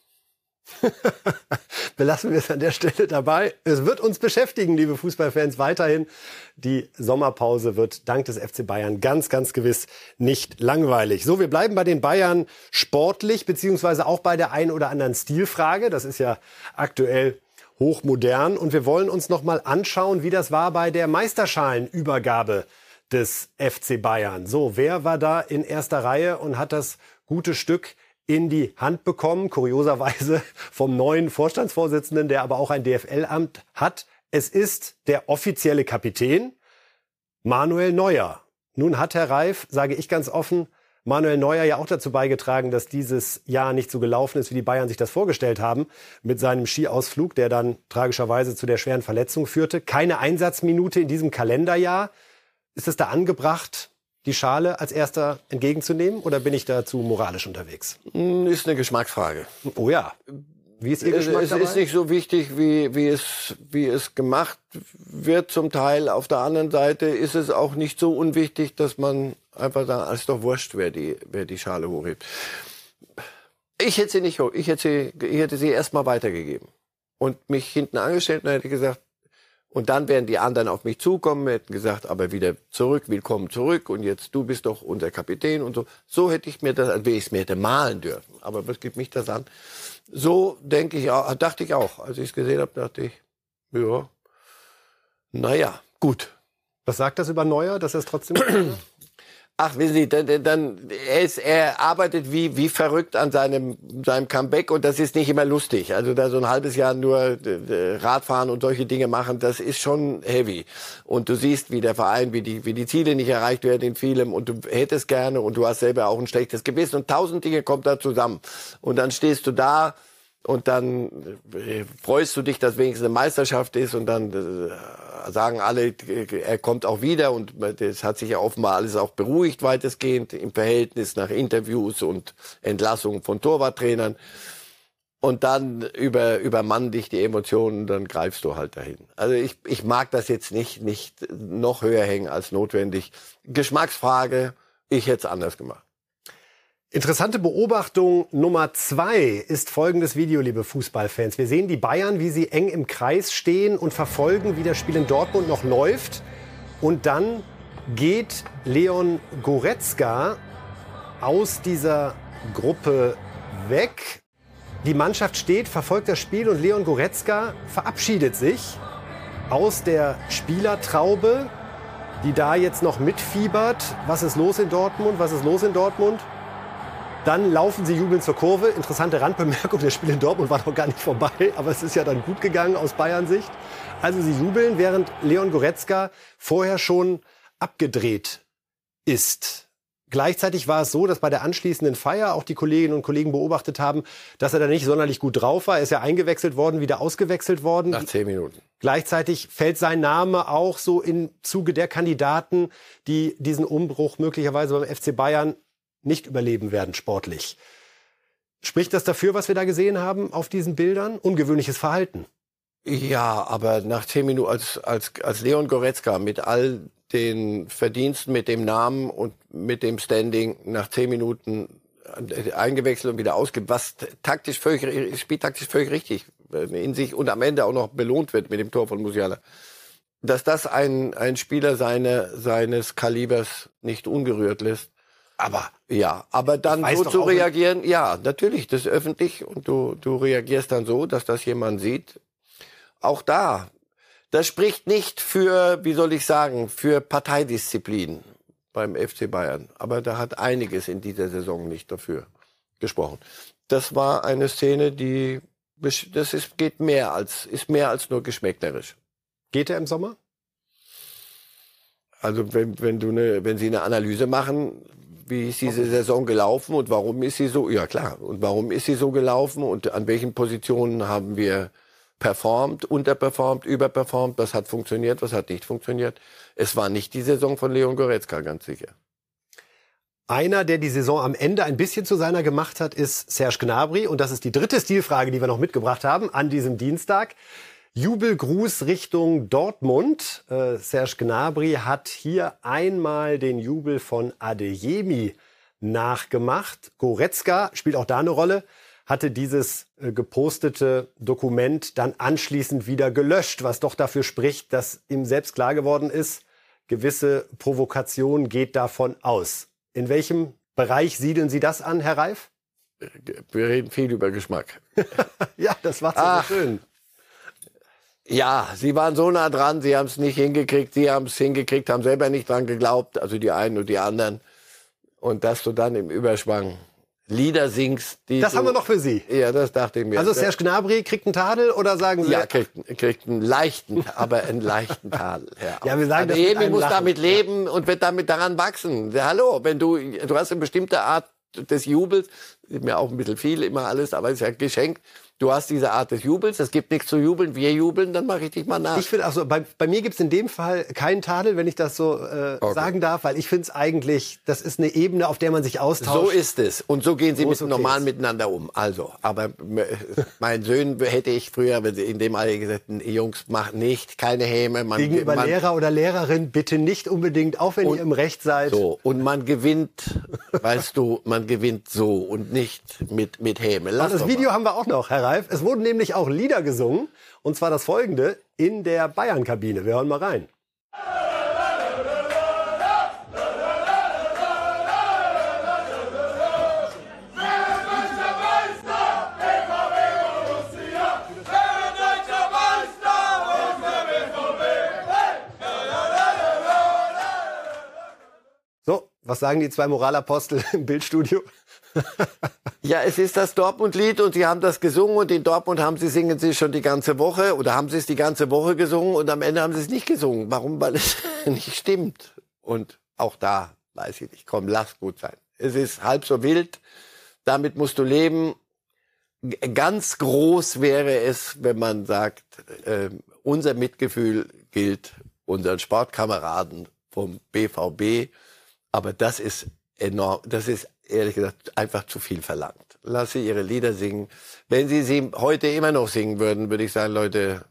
Belassen wir es an der Stelle dabei. Es wird uns beschäftigen, liebe Fußballfans, weiterhin. Die Sommerpause wird dank des FC Bayern ganz, ganz gewiss nicht langweilig. So, wir bleiben bei den Bayern sportlich, beziehungsweise auch bei der einen oder anderen Stilfrage. Das ist ja aktuell hochmodern. Und wir wollen uns noch mal anschauen, wie das war bei der Meisterschalenübergabe des FC Bayern. So, wer war da in erster Reihe und hat das gute Stück in die Hand bekommen, kurioserweise vom neuen Vorstandsvorsitzenden, der aber auch ein DFL-Amt hat. Es ist der offizielle Kapitän Manuel Neuer. Nun hat Herr Reif, sage ich ganz offen, Manuel Neuer ja auch dazu beigetragen, dass dieses Jahr nicht so gelaufen ist, wie die Bayern sich das vorgestellt haben, mit seinem Skiausflug, der dann tragischerweise zu der schweren Verletzung führte. Keine Einsatzminute in diesem Kalenderjahr. Ist es da angebracht, die Schale als erster entgegenzunehmen oder bin ich da zu moralisch unterwegs? Hm, ist eine Geschmacksfrage. Oh ja. Wie ist Ihr Geschmack Es dabei? ist nicht so wichtig, wie, wie, es, wie es gemacht wird zum Teil. Auf der anderen Seite ist es auch nicht so unwichtig, dass man einfach sagt, es ist doch wurscht, wer die, wer die Schale hochhebt. Ich hätte sie nicht hoch. Ich hätte sie, ich hätte sie erstmal weitergegeben. Und mich hinten angestellt und hätte gesagt, und dann wären die anderen auf mich zukommen, hätten gesagt, aber wieder zurück, willkommen zurück und jetzt du bist doch unser Kapitän und so. So hätte ich mir das, als wenn ich es mir hätte malen dürfen. Aber was gibt mich das an? So denke ich, dachte ich auch. Als ich es gesehen habe, dachte ich, ja, Naja, gut. Was sagt das über Neuer, dass er es trotzdem Ach, wissen Sie, dann, dann er, ist, er arbeitet wie, wie verrückt an seinem, seinem Comeback und das ist nicht immer lustig. Also da so ein halbes Jahr nur äh, Radfahren und solche Dinge machen, das ist schon heavy. Und du siehst, wie der Verein, wie die, wie die Ziele nicht erreicht werden in vielem und du hättest gerne und du hast selber auch ein schlechtes Gewissen und tausend Dinge kommt da zusammen. Und dann stehst du da und dann äh, freust du dich, dass wenigstens eine Meisterschaft ist und dann äh, sagen alle, er kommt auch wieder und das hat sich ja offenbar alles auch beruhigt weitestgehend im Verhältnis nach Interviews und Entlassungen von Torwarttrainern. Und dann über, übermannen dich die Emotionen, dann greifst du halt dahin. Also ich, ich mag das jetzt nicht, nicht noch höher hängen als notwendig. Geschmacksfrage, ich hätte es anders gemacht. Interessante Beobachtung Nummer zwei ist folgendes Video, liebe Fußballfans. Wir sehen die Bayern, wie sie eng im Kreis stehen und verfolgen, wie das Spiel in Dortmund noch läuft. Und dann geht Leon Goretzka aus dieser Gruppe weg. Die Mannschaft steht, verfolgt das Spiel und Leon Goretzka verabschiedet sich aus der Spielertraube, die da jetzt noch mitfiebert. Was ist los in Dortmund? Was ist los in Dortmund? Dann laufen sie jubeln zur Kurve. Interessante Randbemerkung, das Spiel in Dortmund war noch gar nicht vorbei, aber es ist ja dann gut gegangen aus Bayern Sicht. Also sie jubeln, während Leon Goretzka vorher schon abgedreht ist. Gleichzeitig war es so, dass bei der anschließenden Feier auch die Kolleginnen und Kollegen beobachtet haben, dass er da nicht sonderlich gut drauf war. Er ist ja eingewechselt worden, wieder ausgewechselt worden. Nach zehn Minuten. Gleichzeitig fällt sein Name auch so im Zuge der Kandidaten, die diesen Umbruch möglicherweise beim FC Bayern nicht überleben werden sportlich. Spricht das dafür, was wir da gesehen haben auf diesen Bildern? Ungewöhnliches Verhalten. Ja, aber nach zehn Minuten als, als, als Leon Goretzka mit all den Verdiensten, mit dem Namen und mit dem Standing nach zehn Minuten eingewechselt und wieder ausgibt, was taktisch völlig, spieltaktisch völlig richtig in sich und am Ende auch noch belohnt wird mit dem Tor von Musiala. Dass das ein, ein Spieler seine, seines Kalibers nicht ungerührt lässt, aber ja, aber dann so zu reagieren, ja, natürlich, das ist öffentlich und du, du reagierst dann so, dass das jemand sieht. Auch da, das spricht nicht für, wie soll ich sagen, für Parteidisziplin beim FC Bayern. Aber da hat einiges in dieser Saison nicht dafür gesprochen. Das war eine Szene, die, das ist, geht mehr als, ist mehr als nur geschmäcklerisch. Geht er im Sommer? Also wenn, wenn du eine, wenn Sie eine Analyse machen, wie ist diese Saison gelaufen und warum ist sie so? Ja klar. Und warum ist sie so gelaufen und an welchen Positionen haben wir performt, unterperformt, überperformt? Was hat funktioniert, was hat nicht funktioniert? Es war nicht die Saison von Leon Goretzka, ganz sicher. Einer, der die Saison am Ende ein bisschen zu seiner gemacht hat, ist Serge Gnabry. Und das ist die dritte Stilfrage, die wir noch mitgebracht haben an diesem Dienstag. Jubelgruß Richtung Dortmund. Äh, Serge Gnabry hat hier einmal den Jubel von Adeyemi nachgemacht. Goretzka spielt auch da eine Rolle, hatte dieses äh, gepostete Dokument dann anschließend wieder gelöscht, was doch dafür spricht, dass ihm selbst klar geworden ist, gewisse Provokation geht davon aus. In welchem Bereich siedeln Sie das an, Herr Reif? Wir reden viel über Geschmack. ja, das war so schön. Ja, sie waren so nah dran, sie haben es nicht hingekriegt, sie haben es hingekriegt, haben selber nicht dran geglaubt, also die einen und die anderen. Und dass du dann im Überschwang Lieder singst, die Das du, haben wir noch für Sie. Ja, das dachte ich mir. Also Serge Gnabry kriegt einen Tadel oder sagen Sie? Ja, kriegt, kriegt einen leichten, aber einen leichten Tadel. Ja, ja wir sagen das Emi muss Lachen. damit leben und wird damit daran wachsen. Hallo, wenn du, du hast eine bestimmte Art des Jubels, ist mir auch ein bisschen viel immer alles, aber ist ja geschenkt du hast diese Art des Jubels, es gibt nichts zu jubeln, wir jubeln, dann mache ich dich mal nach. Ich finde, also bei, bei mir gibt es in dem Fall keinen Tadel, wenn ich das so äh, okay. sagen darf, weil ich finde es eigentlich, das ist eine Ebene, auf der man sich austauscht. So ist es. Und so gehen sie mit, okay normal ist. miteinander um. Also, aber mein Söhnen hätte ich früher in dem Alter gesagt, Jungs, macht nicht, keine Häme. Man, Gegenüber man, Lehrer oder Lehrerin bitte nicht unbedingt, auch wenn und, ihr im Recht seid. So, und man gewinnt, weißt du, man gewinnt so und nicht mit, mit Häme. Lass das Video mal. haben wir auch noch, Herr live. Es wurden nämlich auch Lieder gesungen. Und zwar das folgende in der Bayern-Kabine. Wir hören mal rein. So, was sagen die zwei Moralapostel im Bildstudio? Ja, es ist das Dortmund-Lied und sie haben das gesungen und in Dortmund haben sie singen sie schon die ganze Woche oder haben sie es die ganze Woche gesungen und am Ende haben sie es nicht gesungen. Warum? Weil es nicht stimmt. Und auch da weiß ich nicht. Komm, lass gut sein. Es ist halb so wild. Damit musst du leben. Ganz groß wäre es, wenn man sagt, äh, unser Mitgefühl gilt unseren Sportkameraden vom BVB. Aber das ist enorm, das ist ehrlich gesagt einfach zu viel verlangt. Lass sie ihre Lieder singen. Wenn sie sie heute immer noch singen würden, würde ich sagen, Leute,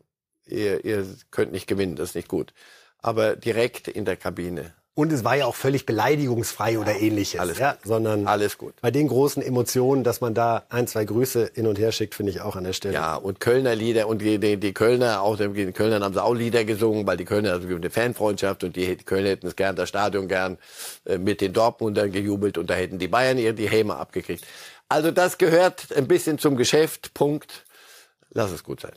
ihr, ihr könnt nicht gewinnen, das ist nicht gut. Aber direkt in der Kabine und es war ja auch völlig beleidigungsfrei oder ähnliches. Alles ja, sondern alles gut. Bei den großen Emotionen, dass man da ein, zwei Grüße hin und her schickt, finde ich auch an der Stelle. Ja, und Kölner Lieder und die, die, die Kölner, auch die Kölner haben sie auch Lieder gesungen, weil die Kölner, also eine Fanfreundschaft und die, die Kölner hätten es gern, das Stadion gern äh, mit den Dortmundern gejubelt und da hätten die Bayern ihr die Häme abgekriegt. Also das gehört ein bisschen zum Geschäft, Punkt. Lass es gut sein.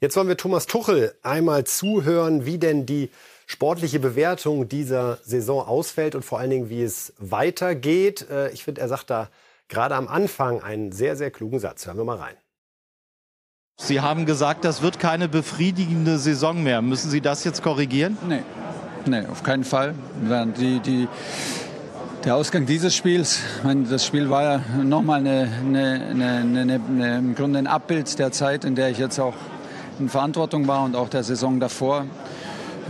Jetzt wollen wir Thomas Tuchel einmal zuhören, wie denn die sportliche Bewertung dieser Saison ausfällt und vor allen Dingen, wie es weitergeht. Äh, ich finde, er sagt da gerade am Anfang einen sehr, sehr klugen Satz. Hören wir mal rein. Sie haben gesagt, das wird keine befriedigende Saison mehr. Müssen Sie das jetzt korrigieren? Nee, nee auf keinen Fall. Die, die, der Ausgang dieses Spiels, meine, das Spiel war ja nochmal eine, eine, eine, eine, im Grunde ein Abbild der Zeit, in der ich jetzt auch in Verantwortung war und auch der Saison davor.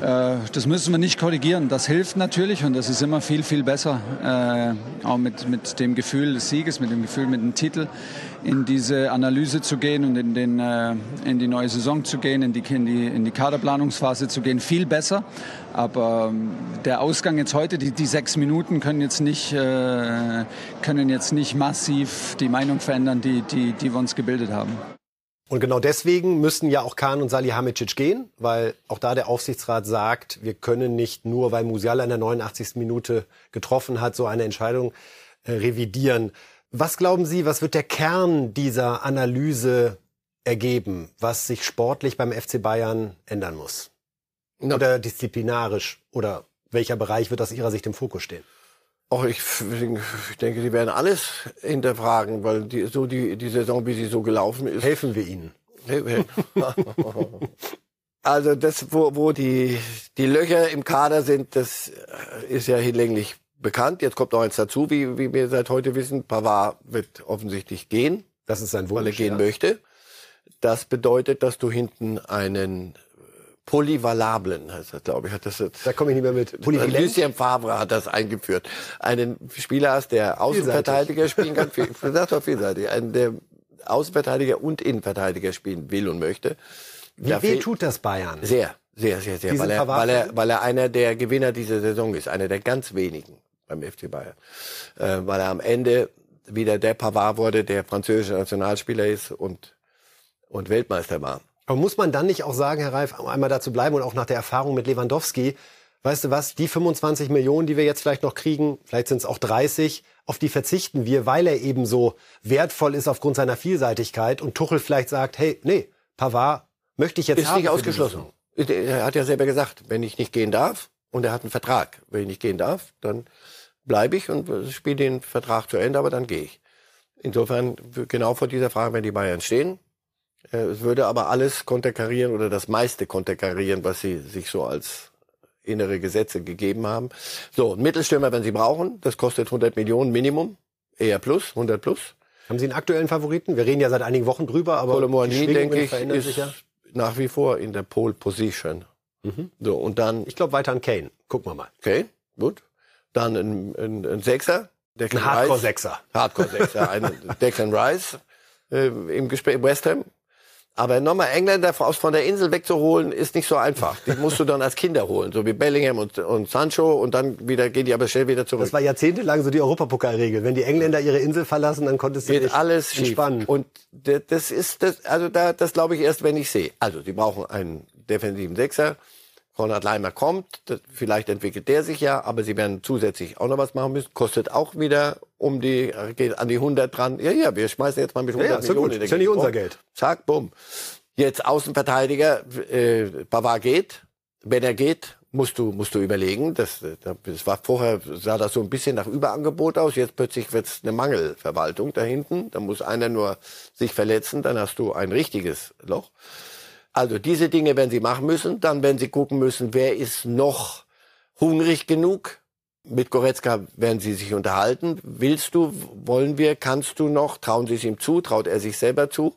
Äh, das müssen wir nicht korrigieren. Das hilft natürlich und das ist immer viel, viel besser, äh, auch mit, mit dem Gefühl des Sieges, mit dem Gefühl, mit dem Titel in diese Analyse zu gehen und in, den, äh, in die neue Saison zu gehen, in die, in, die, in die Kaderplanungsphase zu gehen. Viel besser. Aber ähm, der Ausgang jetzt heute, die, die sechs Minuten können jetzt nicht, äh, können jetzt nicht massiv die Meinung verändern, die, die, die wir uns gebildet haben. Und genau deswegen müssten ja auch Kahn und Salihamidzic gehen, weil auch da der Aufsichtsrat sagt, wir können nicht nur, weil Musiala in der 89. Minute getroffen hat, so eine Entscheidung äh, revidieren. Was glauben Sie, was wird der Kern dieser Analyse ergeben, was sich sportlich beim FC Bayern ändern muss? Oder disziplinarisch? Oder welcher Bereich wird aus Ihrer Sicht im Fokus stehen? Auch ich, ich denke, die werden alles hinterfragen, weil die, so die, die Saison, wie sie so gelaufen ist. Helfen wir ihnen. also das, wo, wo die, die Löcher im Kader sind, das ist ja hinlänglich bekannt. Jetzt kommt noch eins dazu, wie, wie wir seit heute wissen. Pavard wird offensichtlich gehen. Das ist sein Wunsch. Weil er gehen ja. möchte. Das bedeutet, dass du hinten einen Polyvalablen heißt das, glaube ich. Hat das jetzt, da komme ich nicht mehr mit. Polyvalent? Lucien Favre hat das eingeführt. Einen Spieler hast, der Außenverteidiger spielen kann. Das doch vielseitig. Einen, der Außenverteidiger und Innenverteidiger spielen will und möchte. Wie weh tut das Bayern? Sehr, sehr, sehr, sehr. Weil er, weil, er, weil er einer der Gewinner dieser Saison ist. Einer der ganz wenigen beim FC Bayern. Äh, weil er am Ende wieder der Pavard wurde, der französische Nationalspieler ist und, und Weltmeister war. Aber muss man dann nicht auch sagen, Herr Reif, einmal dazu bleiben und auch nach der Erfahrung mit Lewandowski, weißt du was, die 25 Millionen, die wir jetzt vielleicht noch kriegen, vielleicht sind es auch 30, auf die verzichten wir, weil er eben so wertvoll ist aufgrund seiner Vielseitigkeit und Tuchel vielleicht sagt, hey, nee, Pavard möchte ich jetzt ist haben. Ist nicht ausgeschlossen. Er hat ja selber gesagt, wenn ich nicht gehen darf, und er hat einen Vertrag, wenn ich nicht gehen darf, dann bleibe ich und spiele den Vertrag zu Ende, aber dann gehe ich. Insofern, genau vor dieser Frage, wenn die Bayern stehen, es würde aber alles konterkarieren oder das meiste konterkarieren, was sie sich so als innere Gesetze gegeben haben. So, Mittelstürmer, wenn sie brauchen, das kostet 100 Millionen Minimum, eher plus, 100 plus. Haben Sie einen aktuellen Favoriten? Wir reden ja seit einigen Wochen drüber, aber Kolomoani, denke ich, ist ja. nach wie vor in der Pole Position. Mhm. So, und dann. Ich glaube weiter an Kane. Gucken wir mal. Okay, gut. Dann ein, ein, ein Sechser. Declan ein Hardcore-Sechser. Hardcore-Sechser. ein Declan Rice äh, im Gespräch West Ham. Aber nochmal Engländer aus von der Insel wegzuholen, ist nicht so einfach. Die musst du dann als Kinder holen, so wie Bellingham und, und Sancho und dann wieder gehen die aber schnell wieder zurück. Das war jahrzehntelang so die Europapokalregel. Wenn die Engländer ihre Insel verlassen, dann konntest du Geht nicht alles entspannen. Schief. Und das ist das, also da, das glaube ich erst, wenn ich sehe. Also, sie brauchen einen defensiven Sechser. Konrad Leimer kommt, das, vielleicht entwickelt der sich ja, aber sie werden zusätzlich auch noch was machen müssen. Kostet auch wieder um die, geht an die 100 dran. Ja, ja, wir schmeißen jetzt mal mit 100 ja, ja, Millionen. Gut. Ist ja nicht unser Geld. Zack, bumm. Jetzt Außenverteidiger, äh, Bavard geht. Wenn er geht, musst du, musst du überlegen. Das, das war vorher, sah das so ein bisschen nach Überangebot aus. Jetzt plötzlich wird es eine Mangelverwaltung da hinten. Da muss einer nur sich verletzen, dann hast du ein richtiges Loch. Also diese Dinge werden sie machen müssen. Dann werden sie gucken müssen, wer ist noch hungrig genug. Mit Goretzka werden sie sich unterhalten. Willst du, wollen wir, kannst du noch, trauen sie es ihm zu, traut er sich selber zu?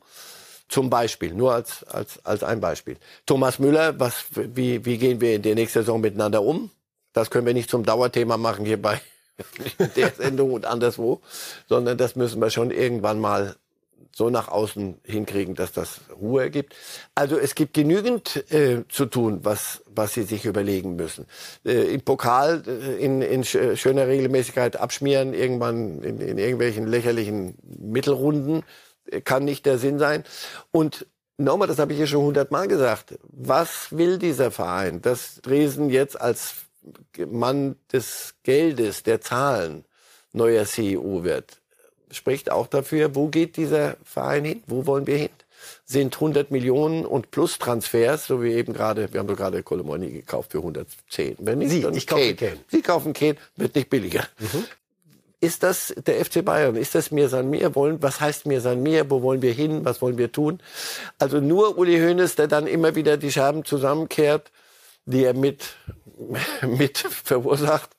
Zum Beispiel, nur als, als, als ein Beispiel. Thomas Müller, was, wie, wie gehen wir in der nächsten Saison miteinander um? Das können wir nicht zum Dauerthema machen hier bei der Sendung und anderswo, sondern das müssen wir schon irgendwann mal so nach außen hinkriegen, dass das Ruhe ergibt. Also es gibt genügend äh, zu tun, was, was sie sich überlegen müssen. Äh, Im Pokal äh, in, in schöner Regelmäßigkeit abschmieren, irgendwann in, in irgendwelchen lächerlichen Mittelrunden, kann nicht der Sinn sein. Und nochmal, das habe ich hier schon hundertmal gesagt, was will dieser Verein? Dass Dresden jetzt als Mann des Geldes, der Zahlen, neuer CEO wird, spricht auch dafür, wo geht dieser Verein hin? Wo wollen wir hin? Sind 100 Millionen und plus Transfers, so wie eben gerade, wir haben doch gerade Kolomoni gekauft für 110. Wenn nicht, Sie, dann ich kaufe Kane. Sie kaufen Kane, wird nicht billiger. Mhm. Ist das der FC Bayern? Ist das mir san mir? Wollen, was heißt mir san mir? Wo wollen wir hin? Was wollen wir tun? Also nur Uli Hoeneß, der dann immer wieder die Scherben zusammenkehrt, die er mit, mit verursacht.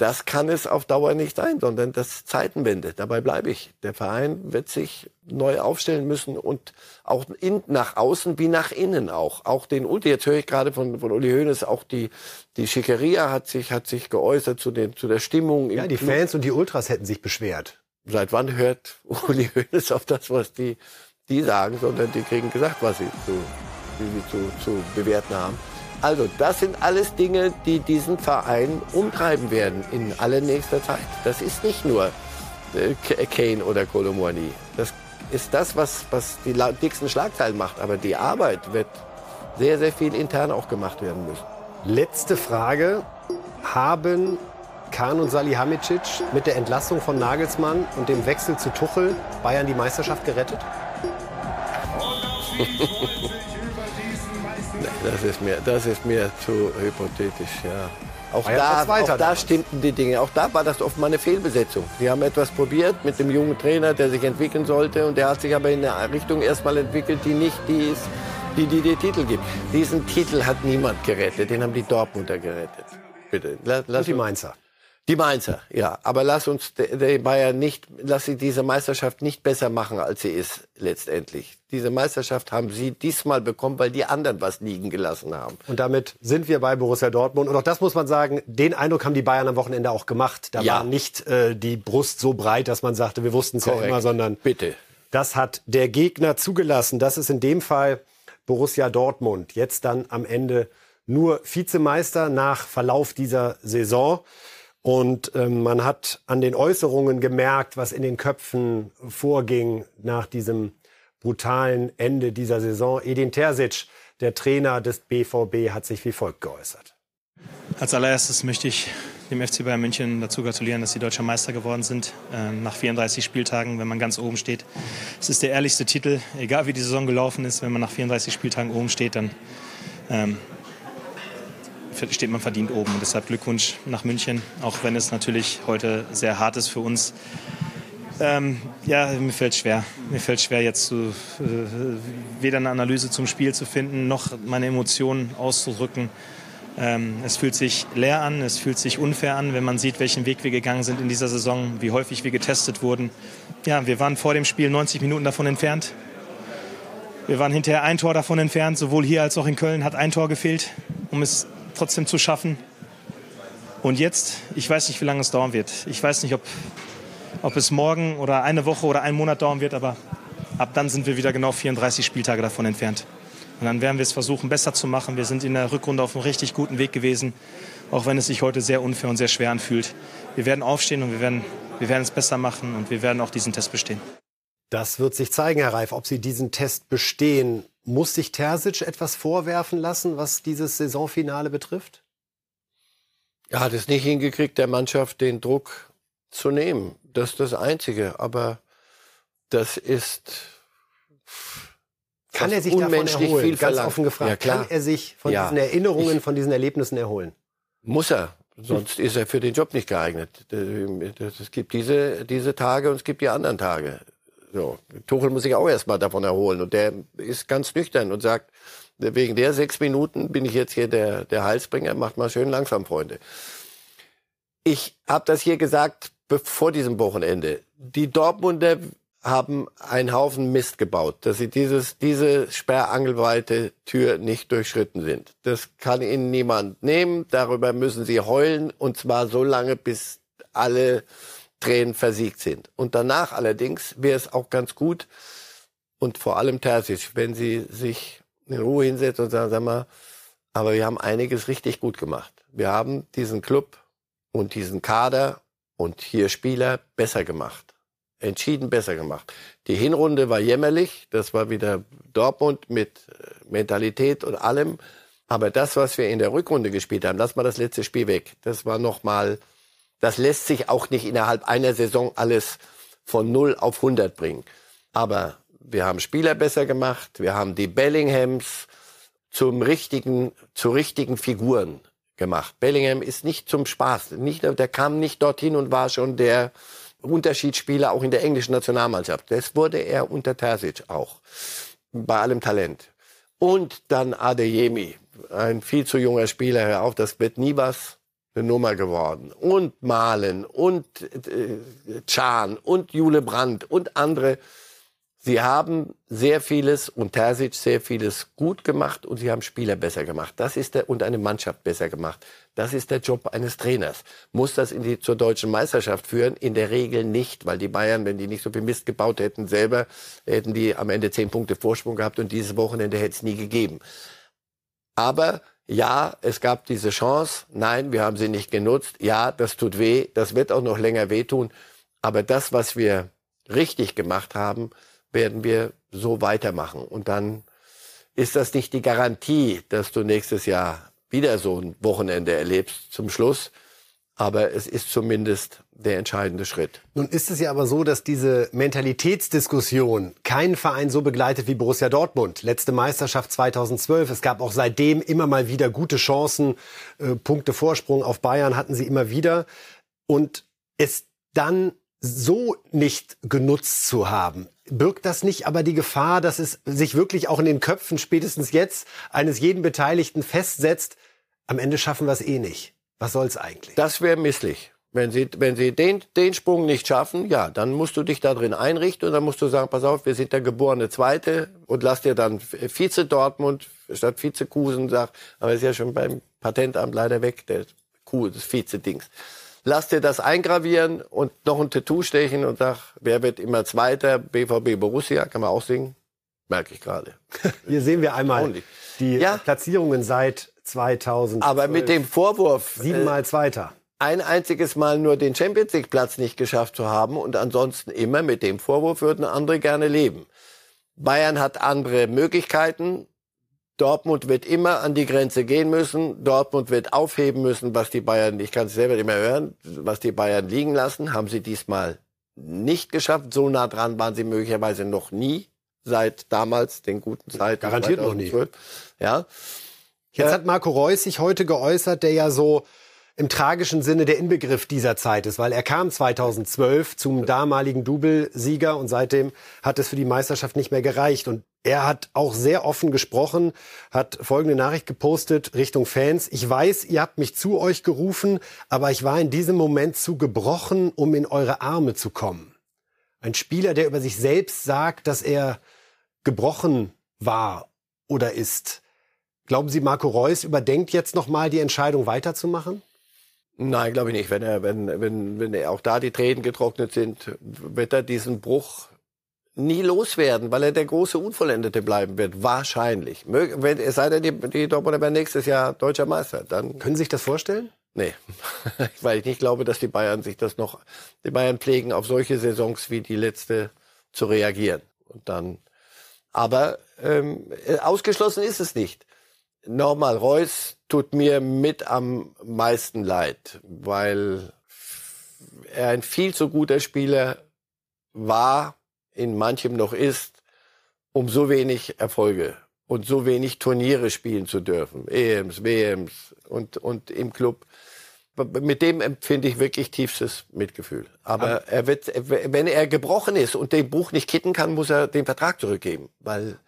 Das kann es auf Dauer nicht sein, sondern das Zeitenwende. Dabei bleibe ich. Der Verein wird sich neu aufstellen müssen und auch in, nach außen wie nach innen auch. Auch den Uli, jetzt höre ich gerade von, von Uli Hoeneß, auch die, die Schickeria hat sich, hat sich geäußert zu, den, zu der Stimmung. Ja, die Club. Fans und die Ultras hätten sich beschwert. Seit wann hört Uli Hoeneß auf das, was die, die sagen, sondern die kriegen gesagt, was sie zu, wie sie zu, zu bewerten haben. Also das sind alles Dinge, die diesen Verein umtreiben werden in allernächster Zeit. Das ist nicht nur äh, Kane oder Kolomwani. Das ist das, was, was die dicksten Schlagzeilen macht. Aber die Arbeit wird sehr, sehr viel intern auch gemacht werden müssen. Letzte Frage. Haben Kahn und Salihamidzic mit der Entlassung von Nagelsmann und dem Wechsel zu Tuchel Bayern die Meisterschaft gerettet? Das ist mir, das ist mir zu hypothetisch, ja. Auch da, auch da stimmten die Dinge. Auch da war das oft mal eine Fehlbesetzung. Die haben etwas probiert mit dem jungen Trainer, der sich entwickeln sollte. Und der hat sich aber in eine Richtung erstmal entwickelt, die nicht die ist, die die den Titel gibt. Diesen Titel hat niemand gerettet. Den haben die Dortmunder gerettet. Bitte. Lass, lass und die Mainzer. Die Mainzer, ja. Aber lass uns der Bayern nicht, lass sie diese Meisterschaft nicht besser machen, als sie ist letztendlich. Diese Meisterschaft haben sie diesmal bekommen, weil die anderen was liegen gelassen haben. Und damit sind wir bei Borussia Dortmund. Und auch das muss man sagen, den Eindruck haben die Bayern am Wochenende auch gemacht. Da ja. war nicht äh, die Brust so breit, dass man sagte, wir wussten es ja immer, sondern bitte. Das hat der Gegner zugelassen. Das ist in dem Fall Borussia Dortmund. Jetzt dann am Ende nur Vizemeister nach Verlauf dieser Saison. Und ähm, man hat an den Äußerungen gemerkt, was in den Köpfen vorging nach diesem brutalen Ende dieser Saison. Edin Terzic, der Trainer des BVB, hat sich wie folgt geäußert. Als allererstes möchte ich dem FC Bayern München dazu gratulieren, dass sie deutscher Meister geworden sind. Ähm, nach 34 Spieltagen, wenn man ganz oben steht. Es ist der ehrlichste Titel, egal wie die Saison gelaufen ist. Wenn man nach 34 Spieltagen oben steht, dann ähm, steht man verdient oben. Und deshalb Glückwunsch nach München, auch wenn es natürlich heute sehr hart ist für uns. Ähm, ja, mir fällt schwer. Mir fällt schwer, jetzt zu, äh, weder eine Analyse zum Spiel zu finden, noch meine Emotionen auszudrücken. Ähm, es fühlt sich leer an, es fühlt sich unfair an, wenn man sieht, welchen Weg wir gegangen sind in dieser Saison, wie häufig wir getestet wurden. Ja, wir waren vor dem Spiel 90 Minuten davon entfernt. Wir waren hinterher ein Tor davon entfernt, sowohl hier als auch in Köln hat ein Tor gefehlt, um es trotzdem zu schaffen. Und jetzt, ich weiß nicht, wie lange es dauern wird. Ich weiß nicht, ob, ob es morgen oder eine Woche oder einen Monat dauern wird, aber ab dann sind wir wieder genau 34 Spieltage davon entfernt. Und dann werden wir es versuchen, besser zu machen. Wir sind in der Rückrunde auf einem richtig guten Weg gewesen, auch wenn es sich heute sehr unfair und sehr schwer anfühlt. Wir werden aufstehen und wir werden, wir werden es besser machen und wir werden auch diesen Test bestehen. Das wird sich zeigen, Herr Reif, ob Sie diesen Test bestehen. Muss sich Terzic etwas vorwerfen lassen, was dieses Saisonfinale betrifft? Er hat es nicht hingekriegt, der Mannschaft den Druck zu nehmen. Das ist das Einzige. Aber das ist Kann er sich davon erholen? Viel Ganz offen gefragt. Ja, klar. Kann er sich von ja. diesen Erinnerungen, ich, von diesen Erlebnissen erholen? Muss er. Sonst ist er für den Job nicht geeignet. Es gibt diese, diese Tage und es gibt die anderen Tage. So. Tuchel muss sich auch erstmal davon erholen. Und der ist ganz nüchtern und sagt, wegen der sechs Minuten bin ich jetzt hier der, der Heilsbringer. Macht mal schön langsam, Freunde. Ich habe das hier gesagt vor diesem Wochenende. Die Dortmunder haben einen Haufen Mist gebaut, dass sie dieses, diese sperrangelweite Tür nicht durchschritten sind. Das kann ihnen niemand nehmen. Darüber müssen sie heulen und zwar so lange, bis alle Tränen versiegt sind. Und danach allerdings wäre es auch ganz gut und vor allem Terzic, wenn sie sich in Ruhe hinsetzen und sagen, sag mal, aber wir haben einiges richtig gut gemacht. Wir haben diesen Club und diesen Kader und hier Spieler besser gemacht entschieden besser gemacht. Die Hinrunde war jämmerlich, das war wieder Dortmund mit äh, Mentalität und allem. Aber das, was wir in der Rückrunde gespielt haben, lass mal das letzte Spiel weg. Das war nochmal, das lässt sich auch nicht innerhalb einer Saison alles von 0 auf 100 bringen. Aber wir haben Spieler besser gemacht, wir haben die Bellinghams zum richtigen, zu richtigen Figuren gemacht. Bellingham ist nicht zum Spaß, nicht, der kam nicht dorthin und war schon der, Unterschiedsspieler auch in der englischen Nationalmannschaft. Das wurde er unter Terzic auch. Bei allem Talent. Und dann Adeyemi, ein viel zu junger Spieler, auf, das wird nie was eine Nummer geworden. Und Malen und äh, Chan und Jule Brandt und andere. Sie haben sehr vieles und Terzic sehr vieles gut gemacht und sie haben Spieler besser gemacht. Das ist der und eine Mannschaft besser gemacht. Das ist der Job eines Trainers. Muss das in die, zur deutschen Meisterschaft führen? In der Regel nicht, weil die Bayern, wenn die nicht so viel Mist gebaut hätten selber, hätten die am Ende zehn Punkte Vorsprung gehabt und dieses Wochenende hätte es nie gegeben. Aber ja, es gab diese Chance. Nein, wir haben sie nicht genutzt. Ja, das tut weh. Das wird auch noch länger wehtun. Aber das, was wir richtig gemacht haben, werden wir so weitermachen. Und dann ist das nicht die Garantie, dass du nächstes Jahr wieder so ein Wochenende erlebst zum Schluss. Aber es ist zumindest der entscheidende Schritt. Nun ist es ja aber so, dass diese Mentalitätsdiskussion keinen Verein so begleitet wie Borussia Dortmund. Letzte Meisterschaft 2012. Es gab auch seitdem immer mal wieder gute Chancen. Äh, Punkte Vorsprung auf Bayern hatten sie immer wieder. Und es dann so nicht genutzt zu haben, birgt das nicht aber die Gefahr, dass es sich wirklich auch in den Köpfen spätestens jetzt eines jeden Beteiligten festsetzt, am Ende schaffen wir es eh nicht. Was soll's eigentlich? Das wäre misslich. Wenn Sie, wenn Sie den, den Sprung nicht schaffen, ja, dann musst du dich da drin einrichten und dann musst du sagen, pass auf, wir sind der geborene Zweite und lass dir dann Vize Dortmund statt Vize Kusen, sag, aber ist ja schon beim Patentamt leider weg, der Kuh, das Vize-Dings lass dir das eingravieren und noch ein Tattoo stechen und sag, wer wird immer Zweiter? BVB Borussia, kann man auch singen. Merke ich gerade. Hier sehen wir einmal die ja. Platzierungen seit 2000. Aber mit dem Vorwurf. Siebenmal Zweiter. Ein einziges Mal nur den Champions League Platz nicht geschafft zu haben und ansonsten immer mit dem Vorwurf würden andere gerne leben. Bayern hat andere Möglichkeiten. Dortmund wird immer an die Grenze gehen müssen. Dortmund wird aufheben müssen, was die Bayern, ich kann es selber nicht mehr hören, was die Bayern liegen lassen, haben sie diesmal nicht geschafft. So nah dran waren sie möglicherweise noch nie seit damals den guten Zeiten. Garantiert 2012. noch nie. Ja. Jetzt hat Marco Reus sich heute geäußert, der ja so im tragischen Sinne der Inbegriff dieser Zeit ist, weil er kam 2012 zum damaligen Doublesieger und seitdem hat es für die Meisterschaft nicht mehr gereicht. Und er hat auch sehr offen gesprochen, hat folgende Nachricht gepostet Richtung Fans. Ich weiß, ihr habt mich zu euch gerufen, aber ich war in diesem Moment zu gebrochen, um in eure Arme zu kommen. Ein Spieler, der über sich selbst sagt, dass er gebrochen war oder ist. Glauben Sie, Marco Reus überdenkt jetzt nochmal die Entscheidung weiterzumachen? Nein, glaube ich nicht. Wenn er, wenn, wenn, wenn er auch da die Tränen getrocknet sind, wird er diesen Bruch nie loswerden, weil er der große Unvollendete bleiben wird. Wahrscheinlich. Wenn, es sei denn, die, die Dortmunder werden nächstes Jahr deutscher Meister. Dann Können Sie sich das vorstellen? Nee, weil ich nicht glaube, dass die Bayern sich das noch, die Bayern pflegen, auf solche Saisons wie die letzte zu reagieren. Und dann, aber ähm, ausgeschlossen ist es nicht. Nochmal, Reus tut mir mit am meisten leid, weil er ein viel zu guter Spieler war in manchem noch ist um so wenig Erfolge und so wenig Turniere spielen zu dürfen. EMs, WMs und, und im Club. Mit dem empfinde ich wirklich tiefstes Mitgefühl. Aber er wird, wenn er gebrochen ist und den Buch nicht kitten kann, muss er den Vertrag zurückgeben. Weil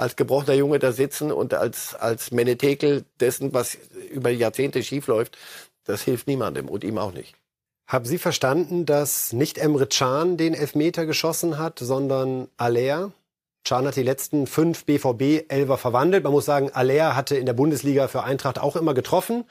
als gebrochener Junge da sitzen und als, als Menetekel dessen, was über Jahrzehnte schiefläuft, das hilft niemandem und ihm auch nicht. Haben Sie verstanden, dass nicht Emre Can den Elfmeter geschossen hat, sondern Aller? Can hat die letzten fünf BVB-Elfer verwandelt. Man muss sagen, Aller hatte in der Bundesliga für Eintracht auch immer getroffen.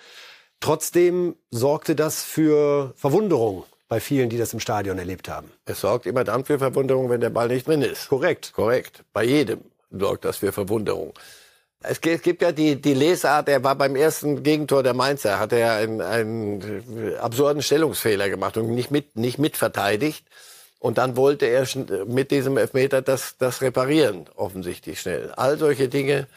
Trotzdem sorgte das für Verwunderung bei vielen, die das im Stadion erlebt haben. Es sorgt immer dann für Verwunderung, wenn der Ball nicht drin ist. Korrekt. Korrekt. Bei jedem sorgt das für Verwunderung. Es gibt ja die, die Lesart, er war beim ersten Gegentor der Mainzer, hat er einen, einen absurden Stellungsfehler gemacht und nicht mit, nicht mitverteidigt. Und dann wollte er mit diesem Elfmeter das, das reparieren, offensichtlich schnell. All solche Dinge.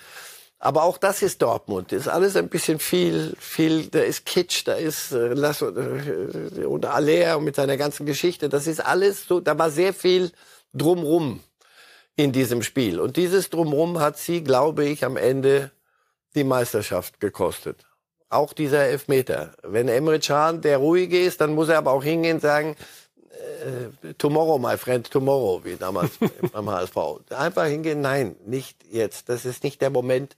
Aber auch das ist Dortmund. Das ist alles ein bisschen viel, viel, da ist Kitsch, da ist äh, Lass, äh, und Aller mit seiner ganzen Geschichte. Das ist alles so, da war sehr viel drumrum in diesem Spiel. Und dieses drumrum hat sie, glaube ich, am Ende die Meisterschaft gekostet. Auch dieser Elfmeter. Wenn Emre Can der ruhige ist, dann muss er aber auch hingehen und sagen, äh, tomorrow, my friend, tomorrow, wie damals beim HSV. Einfach hingehen, nein, nicht jetzt. Das ist nicht der Moment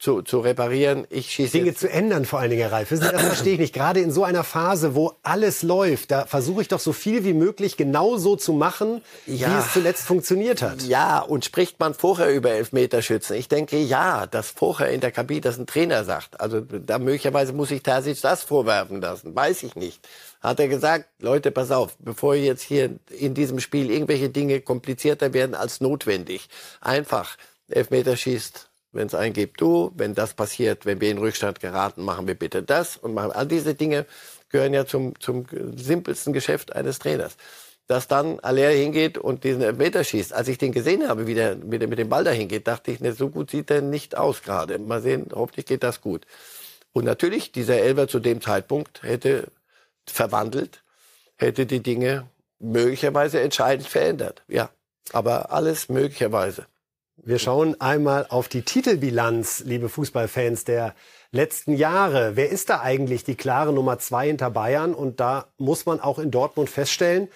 zu, zu reparieren. Ich schieße Dinge zu ändern, vor allen Dingen, Herr. Wissen Sie, das verstehe ich nicht. Gerade in so einer Phase, wo alles läuft, da versuche ich doch so viel wie möglich genau so zu machen, ja. wie es zuletzt funktioniert hat. Ja, und spricht man vorher über Elfmeterschützen? Ich denke, ja, dass vorher in der Kabine das ein Trainer sagt. Also da möglicherweise muss ich Terzic das vorwerfen lassen. Weiß ich nicht hat er gesagt, Leute, pass auf, bevor jetzt hier in diesem Spiel irgendwelche Dinge komplizierter werden als notwendig, einfach Elfmeter schießt, wenn es eingibt, du, wenn das passiert, wenn wir in Rückstand geraten, machen wir bitte das und machen all diese Dinge gehören ja zum, zum simpelsten Geschäft eines Trainers. Dass dann Aller hingeht und diesen Elfmeter schießt. Als ich den gesehen habe, wie der mit, mit dem Ball dahin geht, dachte ich, ne, so gut sieht er nicht aus gerade. Mal sehen, hoffentlich geht das gut. Und natürlich, dieser Elber zu dem Zeitpunkt hätte verwandelt, hätte die Dinge möglicherweise entscheidend verändert. Ja, aber alles möglicherweise. Wir schauen einmal auf die Titelbilanz, liebe Fußballfans, der letzten Jahre. Wer ist da eigentlich die klare Nummer zwei hinter Bayern? Und da muss man auch in Dortmund feststellen,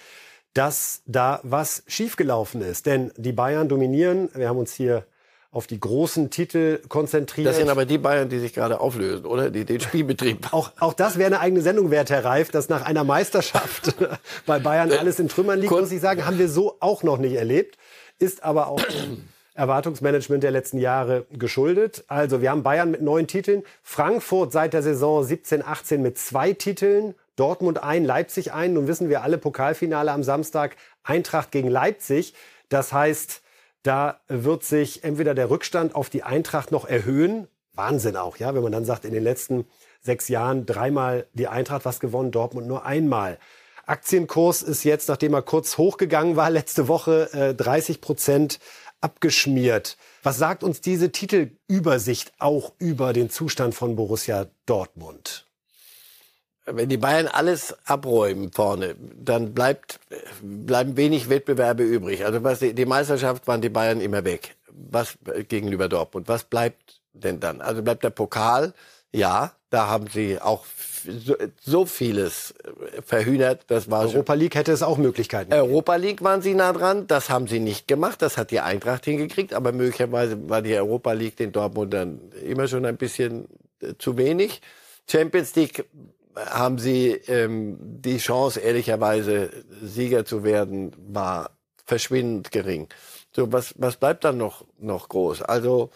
dass da was schiefgelaufen ist. Denn die Bayern dominieren. Wir haben uns hier auf die großen Titel konzentriert. Das sind aber die Bayern, die sich gerade auflösen, oder? Die den Spielbetrieb. auch, auch das wäre eine eigene Sendung wert, Herr Reif, dass nach einer Meisterschaft bei Bayern alles in Trümmern liegt, muss ich sagen, haben wir so auch noch nicht erlebt. Ist aber auch Erwartungsmanagement der letzten Jahre geschuldet. Also wir haben Bayern mit neun Titeln, Frankfurt seit der Saison 17, 18 mit zwei Titeln, Dortmund ein, Leipzig ein. Nun wissen wir alle Pokalfinale am Samstag, Eintracht gegen Leipzig. Das heißt, da wird sich entweder der Rückstand auf die Eintracht noch erhöhen. Wahnsinn auch, ja, wenn man dann sagt, in den letzten sechs Jahren dreimal die Eintracht was gewonnen, Dortmund nur einmal. Aktienkurs ist jetzt, nachdem er kurz hochgegangen war, letzte Woche äh, 30 Prozent abgeschmiert. Was sagt uns diese Titelübersicht auch über den Zustand von Borussia Dortmund? wenn die Bayern alles abräumen vorne, dann bleibt, bleiben wenig Wettbewerbe übrig. Also was die, die Meisterschaft waren die Bayern immer weg. Was gegenüber Dortmund? Was bleibt denn dann? Also bleibt der Pokal? Ja, da haben sie auch so, vieles verhühnert. Das war Europa League hätte es auch Möglichkeiten. Europa League waren sie nah dran. Das haben sie nicht gemacht. Das hat die Eintracht hingekriegt. Aber möglicherweise war die Europa League den Dortmund dann immer schon ein bisschen äh, zu wenig. Champions League haben sie ähm, die Chance, ehrlicherweise Sieger zu werden, war verschwindend gering. So, was, was bleibt dann noch, noch groß? Also,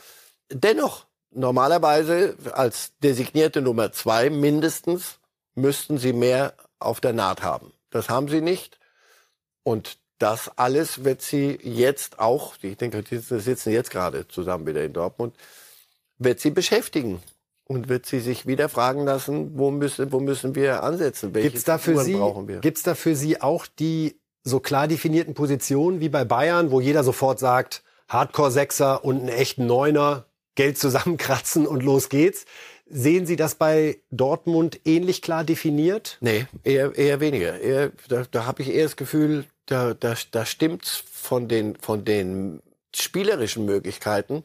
dennoch, normalerweise als designierte Nummer zwei mindestens müssten sie mehr auf der Naht haben. Das haben sie nicht. Und das alles wird sie jetzt auch, ich denke, die sitzen jetzt gerade zusammen wieder in Dortmund, wird sie beschäftigen und wird sie sich wieder fragen lassen, wo müssen, wo müssen wir ansetzen? Welche gibt's da für Sie, brauchen wir? Gibt es da für Sie auch die so klar definierten Positionen wie bei Bayern, wo jeder sofort sagt, Hardcore-Sechser und einen echten Neuner, Geld zusammenkratzen und los geht's? Sehen Sie das bei Dortmund ähnlich klar definiert? Nee, eher, eher weniger. Eher, da da habe ich eher das Gefühl, da, da, da stimmt's von den, von den spielerischen Möglichkeiten.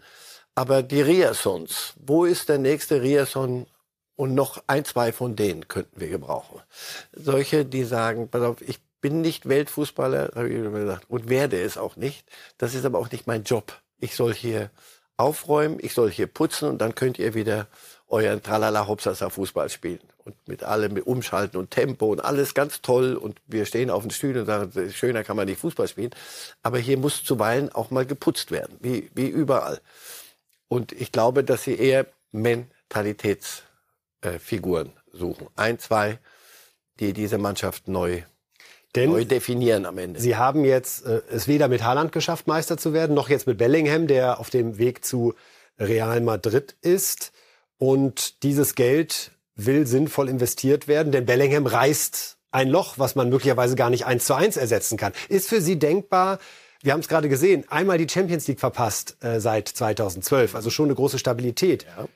Aber die Riasons, wo ist der nächste Riason? Und noch ein, zwei von denen könnten wir gebrauchen. Solche, die sagen, pass auf, ich bin nicht Weltfußballer, habe ich immer gesagt, und werde es auch nicht. Das ist aber auch nicht mein Job. Ich soll hier aufräumen, ich soll hier putzen und dann könnt ihr wieder euren Tralala Hopsasa Fußball spielen. Und mit allem, mit Umschalten und Tempo und alles ganz toll. Und wir stehen auf den Stühlen und sagen, schöner kann man nicht Fußball spielen. Aber hier muss zuweilen auch mal geputzt werden, wie, wie überall. Und ich glaube, dass sie eher Mentalitätsfiguren äh, suchen. Ein, zwei, die diese Mannschaft neu denn neu definieren am Ende. Sie haben jetzt äh, es weder mit Haaland geschafft, Meister zu werden, noch jetzt mit Bellingham, der auf dem Weg zu Real Madrid ist. Und dieses Geld will sinnvoll investiert werden, denn Bellingham reißt ein Loch, was man möglicherweise gar nicht eins zu eins ersetzen kann. Ist für Sie denkbar, wir haben es gerade gesehen, einmal die Champions League verpasst äh, seit 2012, also schon eine große Stabilität. Ja.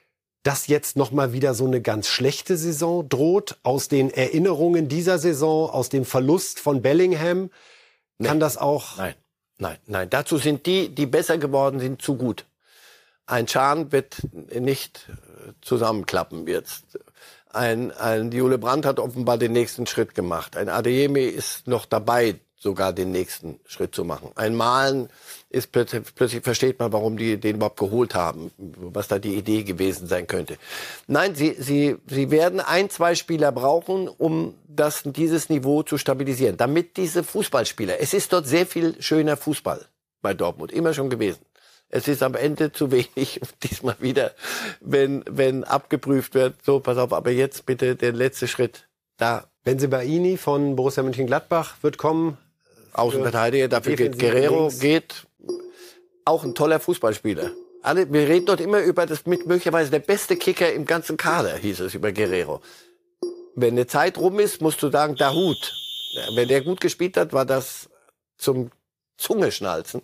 Dass jetzt noch mal wieder so eine ganz schlechte Saison droht aus den Erinnerungen dieser Saison, aus dem Verlust von Bellingham, kann das auch? Nein, nein, nein. Dazu sind die, die besser geworden sind, zu gut. Ein Chan wird nicht äh, zusammenklappen jetzt. Ein, ein Jule Brandt hat offenbar den nächsten Schritt gemacht. Ein Adeyemi ist noch dabei, sogar den nächsten Schritt zu machen. Ein Malen ist plötzlich, plötzlich versteht man, warum die den überhaupt geholt haben, was da die Idee gewesen sein könnte. Nein, sie, sie, sie werden ein, zwei Spieler brauchen, um das, dieses Niveau zu stabilisieren, damit diese Fußballspieler, es ist dort sehr viel schöner Fußball bei Dortmund, immer schon gewesen. Es ist am Ende zu wenig, diesmal wieder, wenn, wenn abgeprüft wird, so, pass auf, aber jetzt bitte der letzte Schritt da. Benzebaini von Borussia Mönchengladbach wird kommen. Außenverteidiger, dafür geht Guerrero, links. geht auch ein toller Fußballspieler. Alle, wir reden dort immer über das mit möglicherweise der beste Kicker im ganzen Kader, hieß es über Guerrero. Wenn eine Zeit rum ist, musst du sagen, Dahut. Wenn der gut gespielt hat, war das zum Zungeschnalzen.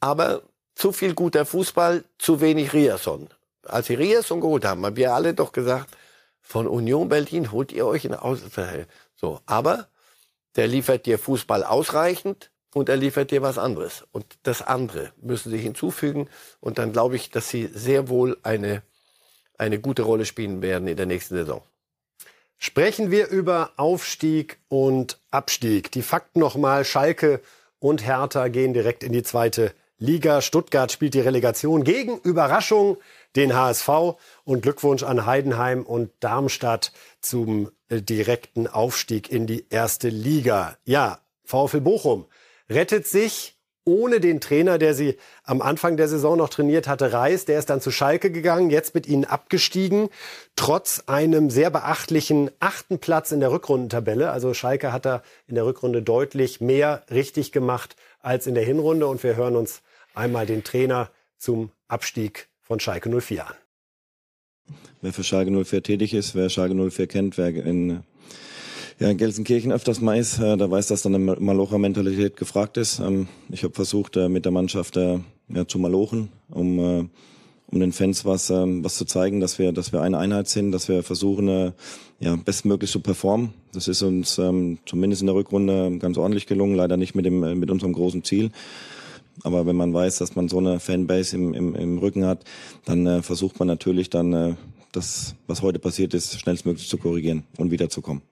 Aber zu viel guter Fußball, zu wenig Riasson. Als sie Riasson geholt haben, haben wir alle doch gesagt, von Union Berlin holt ihr euch in Außenverhältnis. So, aber der liefert dir Fußball ausreichend und er liefert dir was anderes. Und das andere müssen sie hinzufügen. Und dann glaube ich, dass sie sehr wohl eine, eine gute Rolle spielen werden in der nächsten Saison. Sprechen wir über Aufstieg und Abstieg. Die Fakten nochmal. Schalke und Hertha gehen direkt in die zweite Liga. Stuttgart spielt die Relegation gegen Überraschung den HSV und Glückwunsch an Heidenheim und Darmstadt zum äh, direkten Aufstieg in die erste Liga. Ja, VfL Bochum rettet sich ohne den Trainer, der sie am Anfang der Saison noch trainiert hatte, Reis. Der ist dann zu Schalke gegangen, jetzt mit ihnen abgestiegen, trotz einem sehr beachtlichen achten Platz in der Rückrundentabelle. Also Schalke hat da in der Rückrunde deutlich mehr richtig gemacht als in der Hinrunde. Und wir hören uns einmal den Trainer zum Abstieg von Schalke 04 an. Wer für Schalke 04 tätig ist, wer Schalke 04 kennt, wer in, ja, in Gelsenkirchen öfters mal ist, äh, da weiß, dass dann eine Malocher-Mentalität gefragt ist. Ähm, ich habe versucht, äh, mit der Mannschaft äh, ja, zu malochen, um, äh, um den Fans was, ähm, was zu zeigen, dass wir, dass wir eine Einheit sind, dass wir versuchen, äh, ja, bestmöglich zu performen. Das ist uns ähm, zumindest in der Rückrunde ganz ordentlich gelungen, leider nicht mit, dem, äh, mit unserem großen Ziel. Aber wenn man weiß, dass man so eine Fanbase im, im, im Rücken hat, dann äh, versucht man natürlich dann äh, das, was heute passiert ist, schnellstmöglich zu korrigieren und wiederzukommen.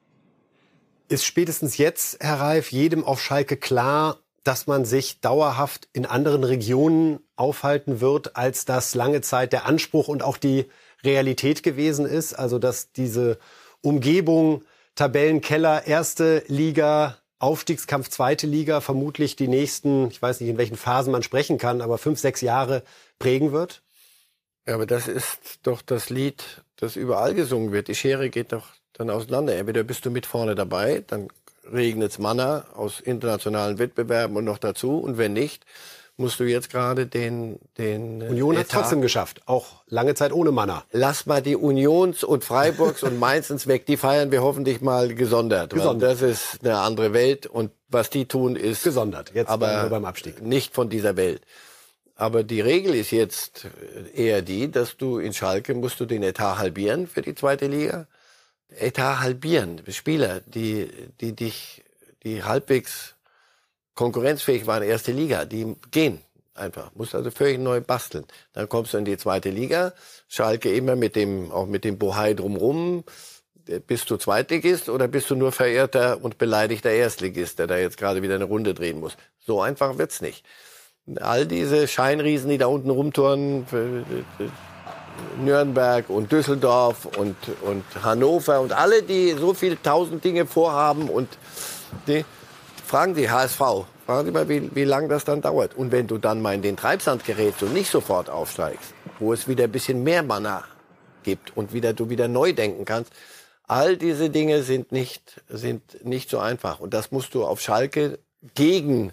Ist spätestens jetzt, Herr Reif, jedem auf Schalke klar, dass man sich dauerhaft in anderen Regionen aufhalten wird, als das lange Zeit der Anspruch und auch die Realität gewesen ist? Also dass diese Umgebung, Tabellenkeller, erste Liga, Aufstiegskampf zweite Liga vermutlich die nächsten, ich weiß nicht, in welchen Phasen man sprechen kann, aber fünf, sechs Jahre prägen wird? Ja, aber das ist doch das Lied, das überall gesungen wird. Die Schere geht doch dann auseinander. Entweder bist du mit vorne dabei, dann regnet's Manna aus internationalen Wettbewerben und noch dazu. Und wenn nicht, musst du jetzt gerade den, den äh, Union hat trotzdem geschafft, auch lange Zeit ohne Manna. Lass mal die Unions und Freiburgs und Mainzens weg, die feiern wir hoffentlich mal gesondert. gesondert. Das ist eine andere Welt und was die tun ist gesondert. Jetzt aber beim Abstieg. Nicht von dieser Welt. Aber die Regel ist jetzt eher die, dass du in Schalke musst du den Etat halbieren für die zweite Liga. Etat halbieren. Spieler, die, die dich, die halbwegs konkurrenzfähig waren, erste Liga, die gehen. Einfach. Musst also völlig neu basteln. Dann kommst du in die zweite Liga. Schalke immer mit dem, auch mit dem Bohai drumrum. Bist du Zweitligist oder bist du nur verehrter und beleidigter Erstligist, der da jetzt gerade wieder eine Runde drehen muss? So einfach wird's nicht. All diese Scheinriesen, die da unten rumtouren, Nürnberg und Düsseldorf und, und Hannover und alle, die so viele tausend Dinge vorhaben und die, fragen Sie HSV, fragen Sie mal, wie, wie lange das dann dauert. Und wenn du dann mal in den Treibsand gerätst und nicht sofort aufsteigst, wo es wieder ein bisschen mehr Manna gibt und wieder, du wieder neu denken kannst, all diese Dinge sind nicht, sind nicht so einfach. Und das musst du auf Schalke gegen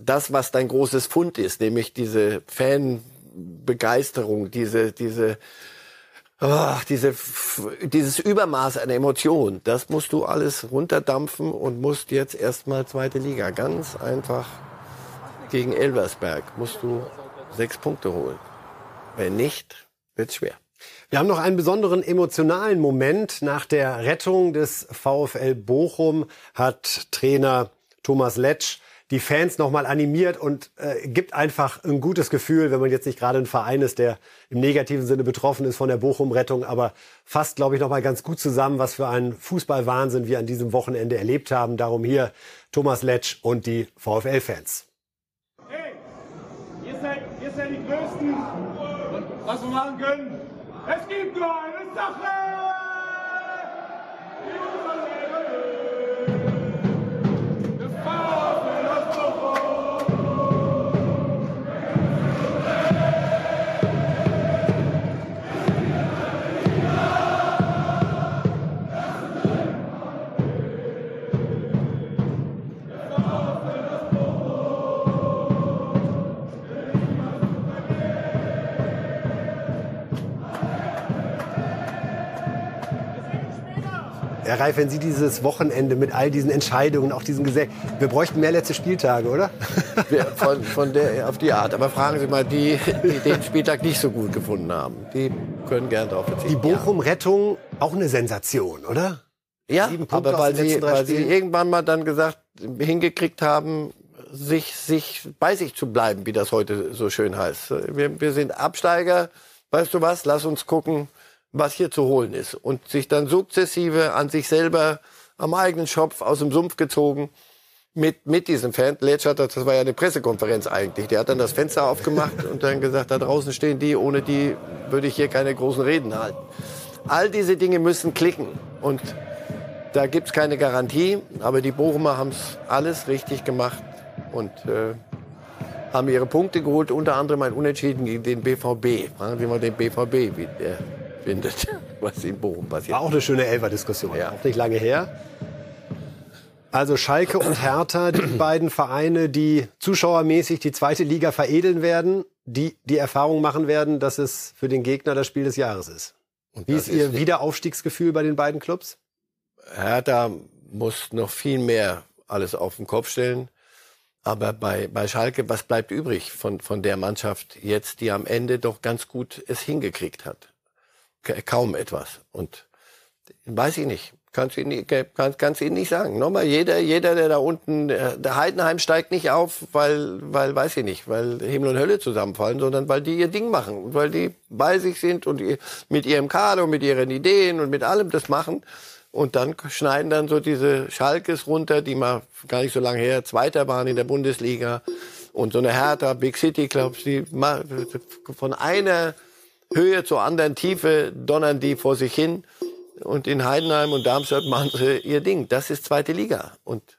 das, was dein großes Fund ist, nämlich diese Fan, Begeisterung, diese, diese, oh, diese, dieses Übermaß an Emotionen, das musst du alles runterdampfen und musst jetzt erstmal zweite Liga. Ganz einfach gegen Elversberg musst du sechs Punkte holen. Wenn nicht, wird's schwer. Wir haben noch einen besonderen emotionalen Moment. Nach der Rettung des VfL Bochum hat Trainer Thomas Letsch die Fans nochmal animiert und äh, gibt einfach ein gutes Gefühl, wenn man jetzt nicht gerade ein Verein ist, der im negativen Sinne betroffen ist von der Bochum-Rettung, aber fasst, glaube ich, nochmal ganz gut zusammen, was für einen Fußballwahnsinn wir an diesem Wochenende erlebt haben. Darum hier Thomas Letsch und die VfL-Fans. Hey, ihr seid, ihr seid die Größten. Was wir machen können, es gibt nur eine Sache! Herr Reif, wenn Sie dieses Wochenende mit all diesen Entscheidungen, auch diesen Gesetz, wir bräuchten mehr letzte Spieltage, oder? von, von der, auf die Art. Aber fragen Sie mal die, die den Spieltag nicht so gut gefunden haben. Die können gerne darauf verzichten. Die Bochum-Rettung, auch eine Sensation, oder? Ja, aber weil sie, weil sie irgendwann mal dann gesagt, hingekriegt haben, sich, sich bei sich zu bleiben, wie das heute so schön heißt. Wir, wir sind Absteiger. Weißt du was? Lass uns gucken, was hier zu holen ist. Und sich dann sukzessive an sich selber am eigenen Schopf aus dem Sumpf gezogen mit, mit diesem Fan. Letsch hat, das war ja eine Pressekonferenz eigentlich. Der hat dann das Fenster aufgemacht und dann gesagt, da draußen stehen die, ohne die würde ich hier keine großen Reden halten. All diese Dinge müssen klicken. Und da gibt's keine Garantie, aber die Bochumer haben's alles richtig gemacht und äh, haben ihre Punkte geholt, unter anderem ein Unentschieden gegen den BVB. Fragen Sie mal den BVB, wie der findet, was in Bochum passiert. War auch eine schöne Elfer-Diskussion, ja. auch nicht lange her. Also Schalke und Hertha, die beiden Vereine, die zuschauermäßig die zweite Liga veredeln werden, die die Erfahrung machen werden, dass es für den Gegner das Spiel des Jahres ist. Und Wie ist Ihr Wiederaufstiegsgefühl bei den beiden Clubs? Hertha muss noch viel mehr alles auf den Kopf stellen. Aber bei, bei Schalke, was bleibt übrig von, von der Mannschaft jetzt, die am Ende doch ganz gut es hingekriegt hat? Kaum etwas. Und weiß ich nicht. Kannst du Ihnen, kann, kannst Ihnen nicht sagen. Nochmal, jeder, jeder, der da unten, der Heidenheim steigt nicht auf, weil, weil, weiß ich nicht, weil Himmel und Hölle zusammenfallen, sondern weil die ihr Ding machen und weil die bei sich sind und mit ihrem Kader und mit ihren Ideen und mit allem das machen. Und dann schneiden dann so diese Schalkes runter, die mal gar nicht so lange her Zweiter waren in der Bundesliga. Und so eine Hertha, Big City Clubs, die von einer Höhe zur anderen Tiefe donnern die vor sich hin. Und in Heidenheim und Darmstadt machen sie ihr Ding. Das ist zweite Liga. Und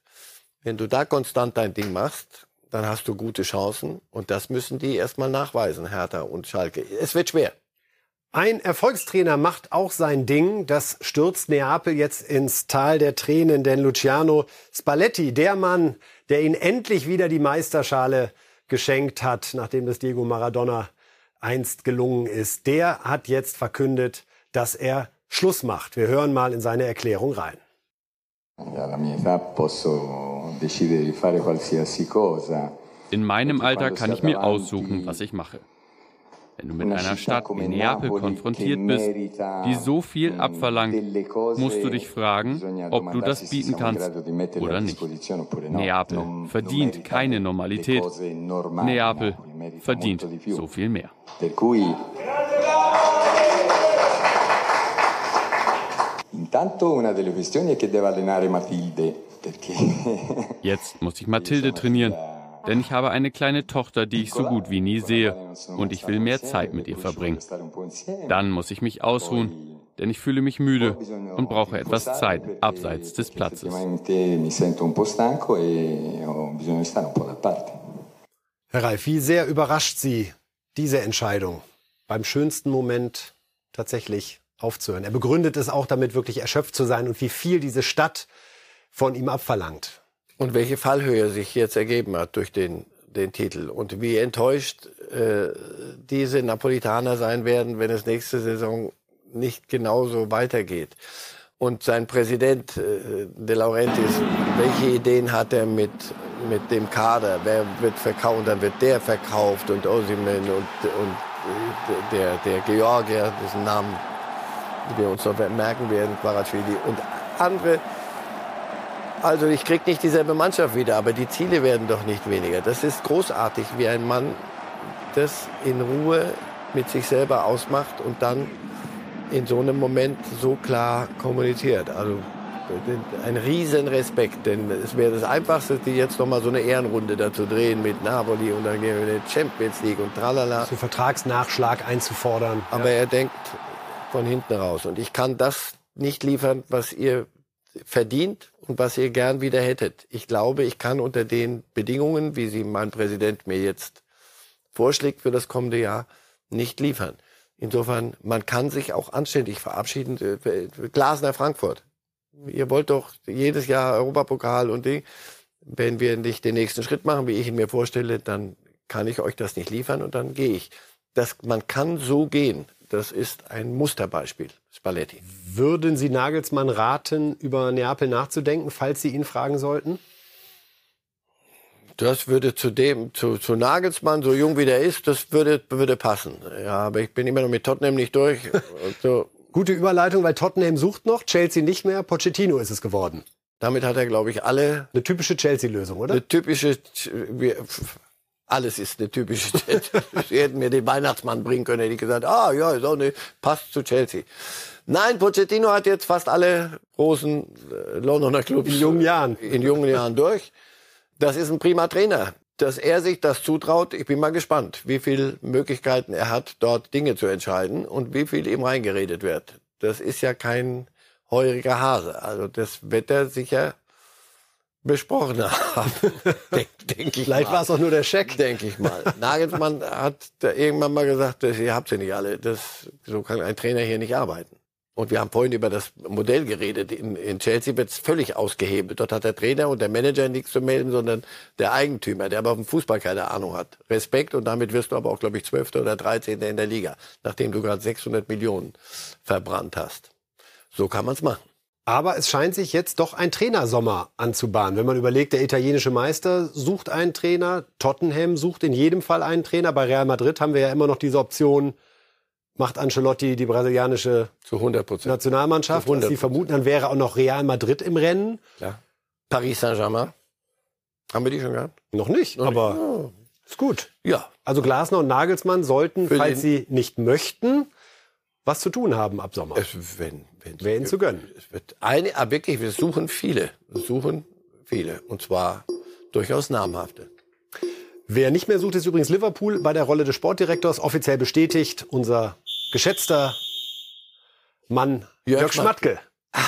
wenn du da konstant dein Ding machst, dann hast du gute Chancen. Und das müssen die erstmal nachweisen, Hertha und Schalke. Es wird schwer. Ein Erfolgstrainer macht auch sein Ding. Das stürzt Neapel jetzt ins Tal der Tränen, denn Luciano Spalletti, der Mann, der ihnen endlich wieder die Meisterschale geschenkt hat, nachdem das Diego Maradona einst gelungen ist, der hat jetzt verkündet, dass er Schluss macht. Wir hören mal in seine Erklärung rein. In meinem Alter kann ich mir aussuchen, was ich mache. Wenn du mit einer Stadt wie Neapel konfrontiert bist, die so viel abverlangt, musst du dich fragen, ob du das bieten kannst oder nicht. Neapel verdient keine Normalität. Neapel verdient so viel mehr. Jetzt muss ich Mathilde trainieren, denn ich habe eine kleine Tochter, die ich so gut wie nie sehe und ich will mehr Zeit mit ihr verbringen. Dann muss ich mich ausruhen, denn ich fühle mich müde und brauche etwas Zeit abseits des Platzes. Herr Reif, wie sehr überrascht Sie diese Entscheidung, beim schönsten Moment tatsächlich aufzuhören? Er begründet es auch damit, wirklich erschöpft zu sein und wie viel diese Stadt von ihm abverlangt. Und welche Fallhöhe sich jetzt ergeben hat durch den, den Titel. Und wie enttäuscht äh, diese Napolitaner sein werden, wenn es nächste Saison nicht genauso weitergeht. Und sein Präsident äh, De Laurentiis, welche Ideen hat er mit, mit dem Kader? Wer wird verkauft? Und dann wird der verkauft und Osimen und, und äh, der, der Georgier, dessen Namen wir uns noch merken werden, Quaracvili und andere also ich kriege nicht dieselbe Mannschaft wieder, aber die Ziele werden doch nicht weniger. Das ist großartig, wie ein Mann das in Ruhe mit sich selber ausmacht und dann in so einem Moment so klar kommuniziert. Also ein riesen Respekt, denn es wäre das Einfachste, die jetzt noch mal so eine Ehrenrunde dazu drehen mit Napoli und dann gehen wir in die Champions League und tralala. So Vertragsnachschlag einzufordern. Aber ja. er denkt von hinten raus und ich kann das nicht liefern, was ihr verdient und was ihr gern wieder hättet. Ich glaube, ich kann unter den Bedingungen, wie sie mein Präsident mir jetzt vorschlägt für das kommende Jahr, nicht liefern. Insofern, man kann sich auch anständig verabschieden. Glasner Frankfurt. Ihr wollt doch jedes Jahr Europapokal und die. Wenn wir nicht den nächsten Schritt machen, wie ich ihn mir vorstelle, dann kann ich euch das nicht liefern und dann gehe ich. Das, man kann so gehen. Das ist ein Musterbeispiel, Spalletti. Würden Sie Nagelsmann raten, über Neapel nachzudenken, falls Sie ihn fragen sollten? Das würde zu dem, zu, zu Nagelsmann, so jung wie der ist, das würde, würde passen. Ja, aber ich bin immer noch mit Tottenham nicht durch. so. Gute Überleitung, weil Tottenham sucht noch, Chelsea nicht mehr, Pochettino ist es geworden. Damit hat er, glaube ich, alle. Eine typische Chelsea-Lösung, oder? Eine typische. Alles ist eine typische Chelsea. Sie hätten mir den Weihnachtsmann bringen können, hätte ich gesagt, ah ja, ist auch eine, passt zu Chelsea. Nein, Pochettino hat jetzt fast alle großen äh, Londoner Clubs in jungen Jahren, in jungen Jahren durch. Das ist ein prima Trainer. Dass er sich das zutraut, ich bin mal gespannt, wie viele Möglichkeiten er hat, dort Dinge zu entscheiden und wie viel ihm reingeredet wird. Das ist ja kein heuriger Hase. Also das wird er sicher besprochen haben. Denk, denk ich Vielleicht war es auch nur der Scheck. Denke ich mal. Nagelsmann hat irgendwann mal gesagt, ihr habt sie nicht alle. Das, so kann ein Trainer hier nicht arbeiten. Und wir haben vorhin über das Modell geredet. In, in Chelsea wird es völlig ausgehebelt. Dort hat der Trainer und der Manager nichts zu melden, sondern der Eigentümer, der aber vom Fußball keine Ahnung hat. Respekt und damit wirst du aber auch, glaube ich, Zwölfter oder Dreizehnter in der Liga, nachdem du gerade 600 Millionen verbrannt hast. So kann man es machen. Aber es scheint sich jetzt doch ein Trainersommer anzubahnen. Wenn man überlegt, der italienische Meister sucht einen Trainer, Tottenham sucht in jedem Fall einen Trainer. Bei Real Madrid haben wir ja immer noch diese Option, macht Ancelotti die brasilianische zu 100 Nationalmannschaft. Was Sie vermuten, dann wäre auch noch Real Madrid im Rennen. Ja. Paris Saint-Germain. Haben wir die schon gehabt? Noch nicht, noch aber nicht. Oh. ist gut. Ja. Also Glasner und Nagelsmann sollten, Für falls sie nicht möchten, was zu tun haben ab Sommer. Es, wenn, ihnen zu gönnen. Es wird eine, aber ah, wirklich, wir suchen viele. Wir suchen viele. Und zwar durchaus namhafte. Wer nicht mehr sucht, ist übrigens Liverpool bei der Rolle des Sportdirektors. Offiziell bestätigt unser geschätzter Mann Jörg, Jörg Schmatke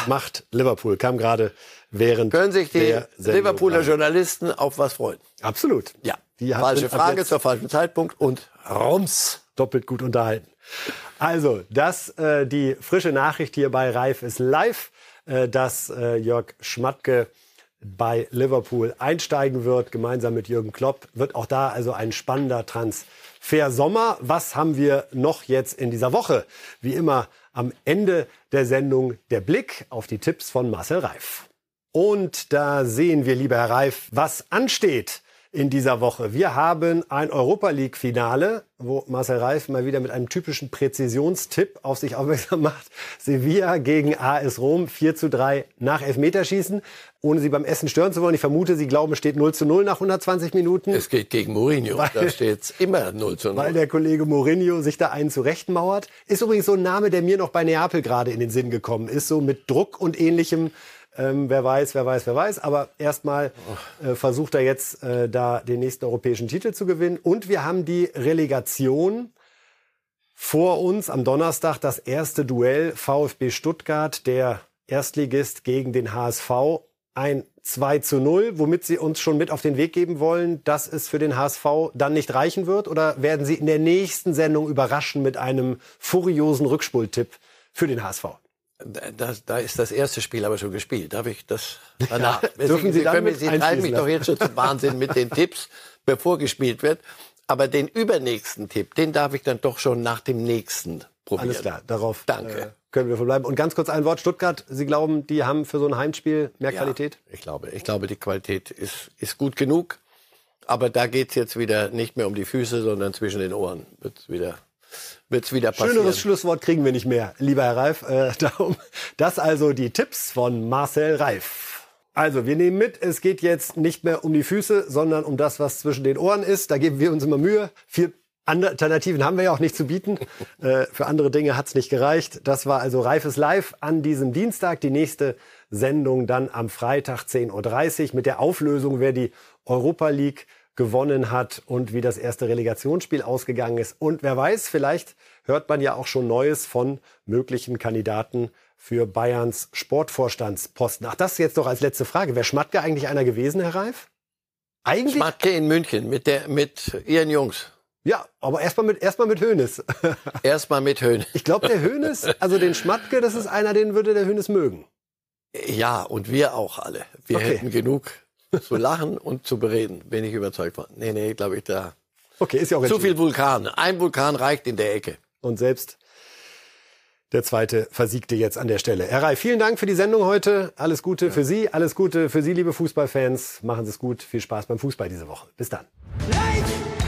macht Liverpool. Kam gerade während Können sich die Liverpooler Journalisten auf was freuen? Absolut. Ja. Die Falsche Frage zur falschen Zeitpunkt und Rums. Doppelt gut unterhalten. Also, das äh, die frische Nachricht hier bei Reif ist live, äh, dass äh, Jörg Schmatke bei Liverpool einsteigen wird, gemeinsam mit Jürgen Klopp. Wird auch da also ein spannender Transfer Sommer. Was haben wir noch jetzt in dieser Woche? Wie immer am Ende der Sendung der Blick auf die Tipps von Marcel Reif. Und da sehen wir, lieber Herr Reif, was ansteht in dieser Woche. Wir haben ein Europa League Finale, wo Marcel Reif mal wieder mit einem typischen Präzisionstipp auf sich aufmerksam macht. Sevilla gegen AS Rom 4 zu 3 nach Elfmeterschießen. Ohne Sie beim Essen stören zu wollen. Ich vermute, Sie glauben, es steht 0 zu 0 nach 120 Minuten. Es geht gegen Mourinho. Weil, da steht immer 0 zu 0. Weil der Kollege Mourinho sich da einen zurechtmauert. Ist übrigens so ein Name, der mir noch bei Neapel gerade in den Sinn gekommen ist. So mit Druck und ähnlichem ähm, wer weiß, wer weiß, wer weiß. Aber erstmal äh, versucht er jetzt äh, da den nächsten europäischen Titel zu gewinnen. Und wir haben die Relegation vor uns am Donnerstag. Das erste Duell VfB Stuttgart, der Erstligist gegen den HSV. Ein 2 zu 0, womit Sie uns schon mit auf den Weg geben wollen, dass es für den HSV dann nicht reichen wird? Oder werden Sie in der nächsten Sendung überraschen mit einem furiosen Rückspultipp für den HSV? Da, da ist das erste Spiel aber schon gespielt. Darf ich das danach? Ja, dürfen Sie, Sie, dann können, Sie treiben mich doch jetzt schon zum Wahnsinn mit den Tipps, bevor gespielt wird. Aber den übernächsten Tipp, den darf ich dann doch schon nach dem nächsten probieren. Alles klar, darauf Danke. Äh, können wir verbleiben. Und ganz kurz ein Wort. Stuttgart, Sie glauben, die haben für so ein Heimspiel mehr ja, Qualität? Ich glaube, ich glaube, die Qualität ist, ist gut genug. Aber da geht's jetzt wieder nicht mehr um die Füße, sondern zwischen den Ohren wird's wieder wird's wieder passieren. Schöneres Schlusswort kriegen wir nicht mehr, lieber Herr Reif. Äh, darum, das also die Tipps von Marcel Reif. Also, wir nehmen mit, es geht jetzt nicht mehr um die Füße, sondern um das, was zwischen den Ohren ist. Da geben wir uns immer Mühe. Viel Alternativen haben wir ja auch nicht zu bieten. Äh, für andere Dinge hat's nicht gereicht. Das war also Reifes Live an diesem Dienstag. Die nächste Sendung dann am Freitag 10.30 Uhr mit der Auflösung, wer die Europa League gewonnen hat und wie das erste Relegationsspiel ausgegangen ist. Und wer weiß, vielleicht hört man ja auch schon Neues von möglichen Kandidaten für Bayerns Sportvorstandsposten. Ach, das jetzt doch als letzte Frage. Wäre Schmatke eigentlich einer gewesen, Herr Reif? Eigentlich? Schmatke in München mit, der, mit ihren Jungs. Ja, aber erstmal mit, erstmal mit Hönes. Erstmal mit Hönes. Ich glaube, der Hönes, also den Schmatke, das ist einer, den würde der Hönes mögen. Ja, und wir auch alle. Wir okay. hätten genug zu lachen und zu bereden, bin ich überzeugt von. Nee, nee, glaube ich, da. Okay, ist ja auch Zu viel Vulkan. Ein Vulkan reicht in der Ecke. Und selbst der zweite versiegte jetzt an der Stelle. Herr Rai, vielen Dank für die Sendung heute. Alles Gute ja. für Sie, alles Gute für Sie, liebe Fußballfans. Machen Sie es gut. Viel Spaß beim Fußball diese Woche. Bis dann. Light!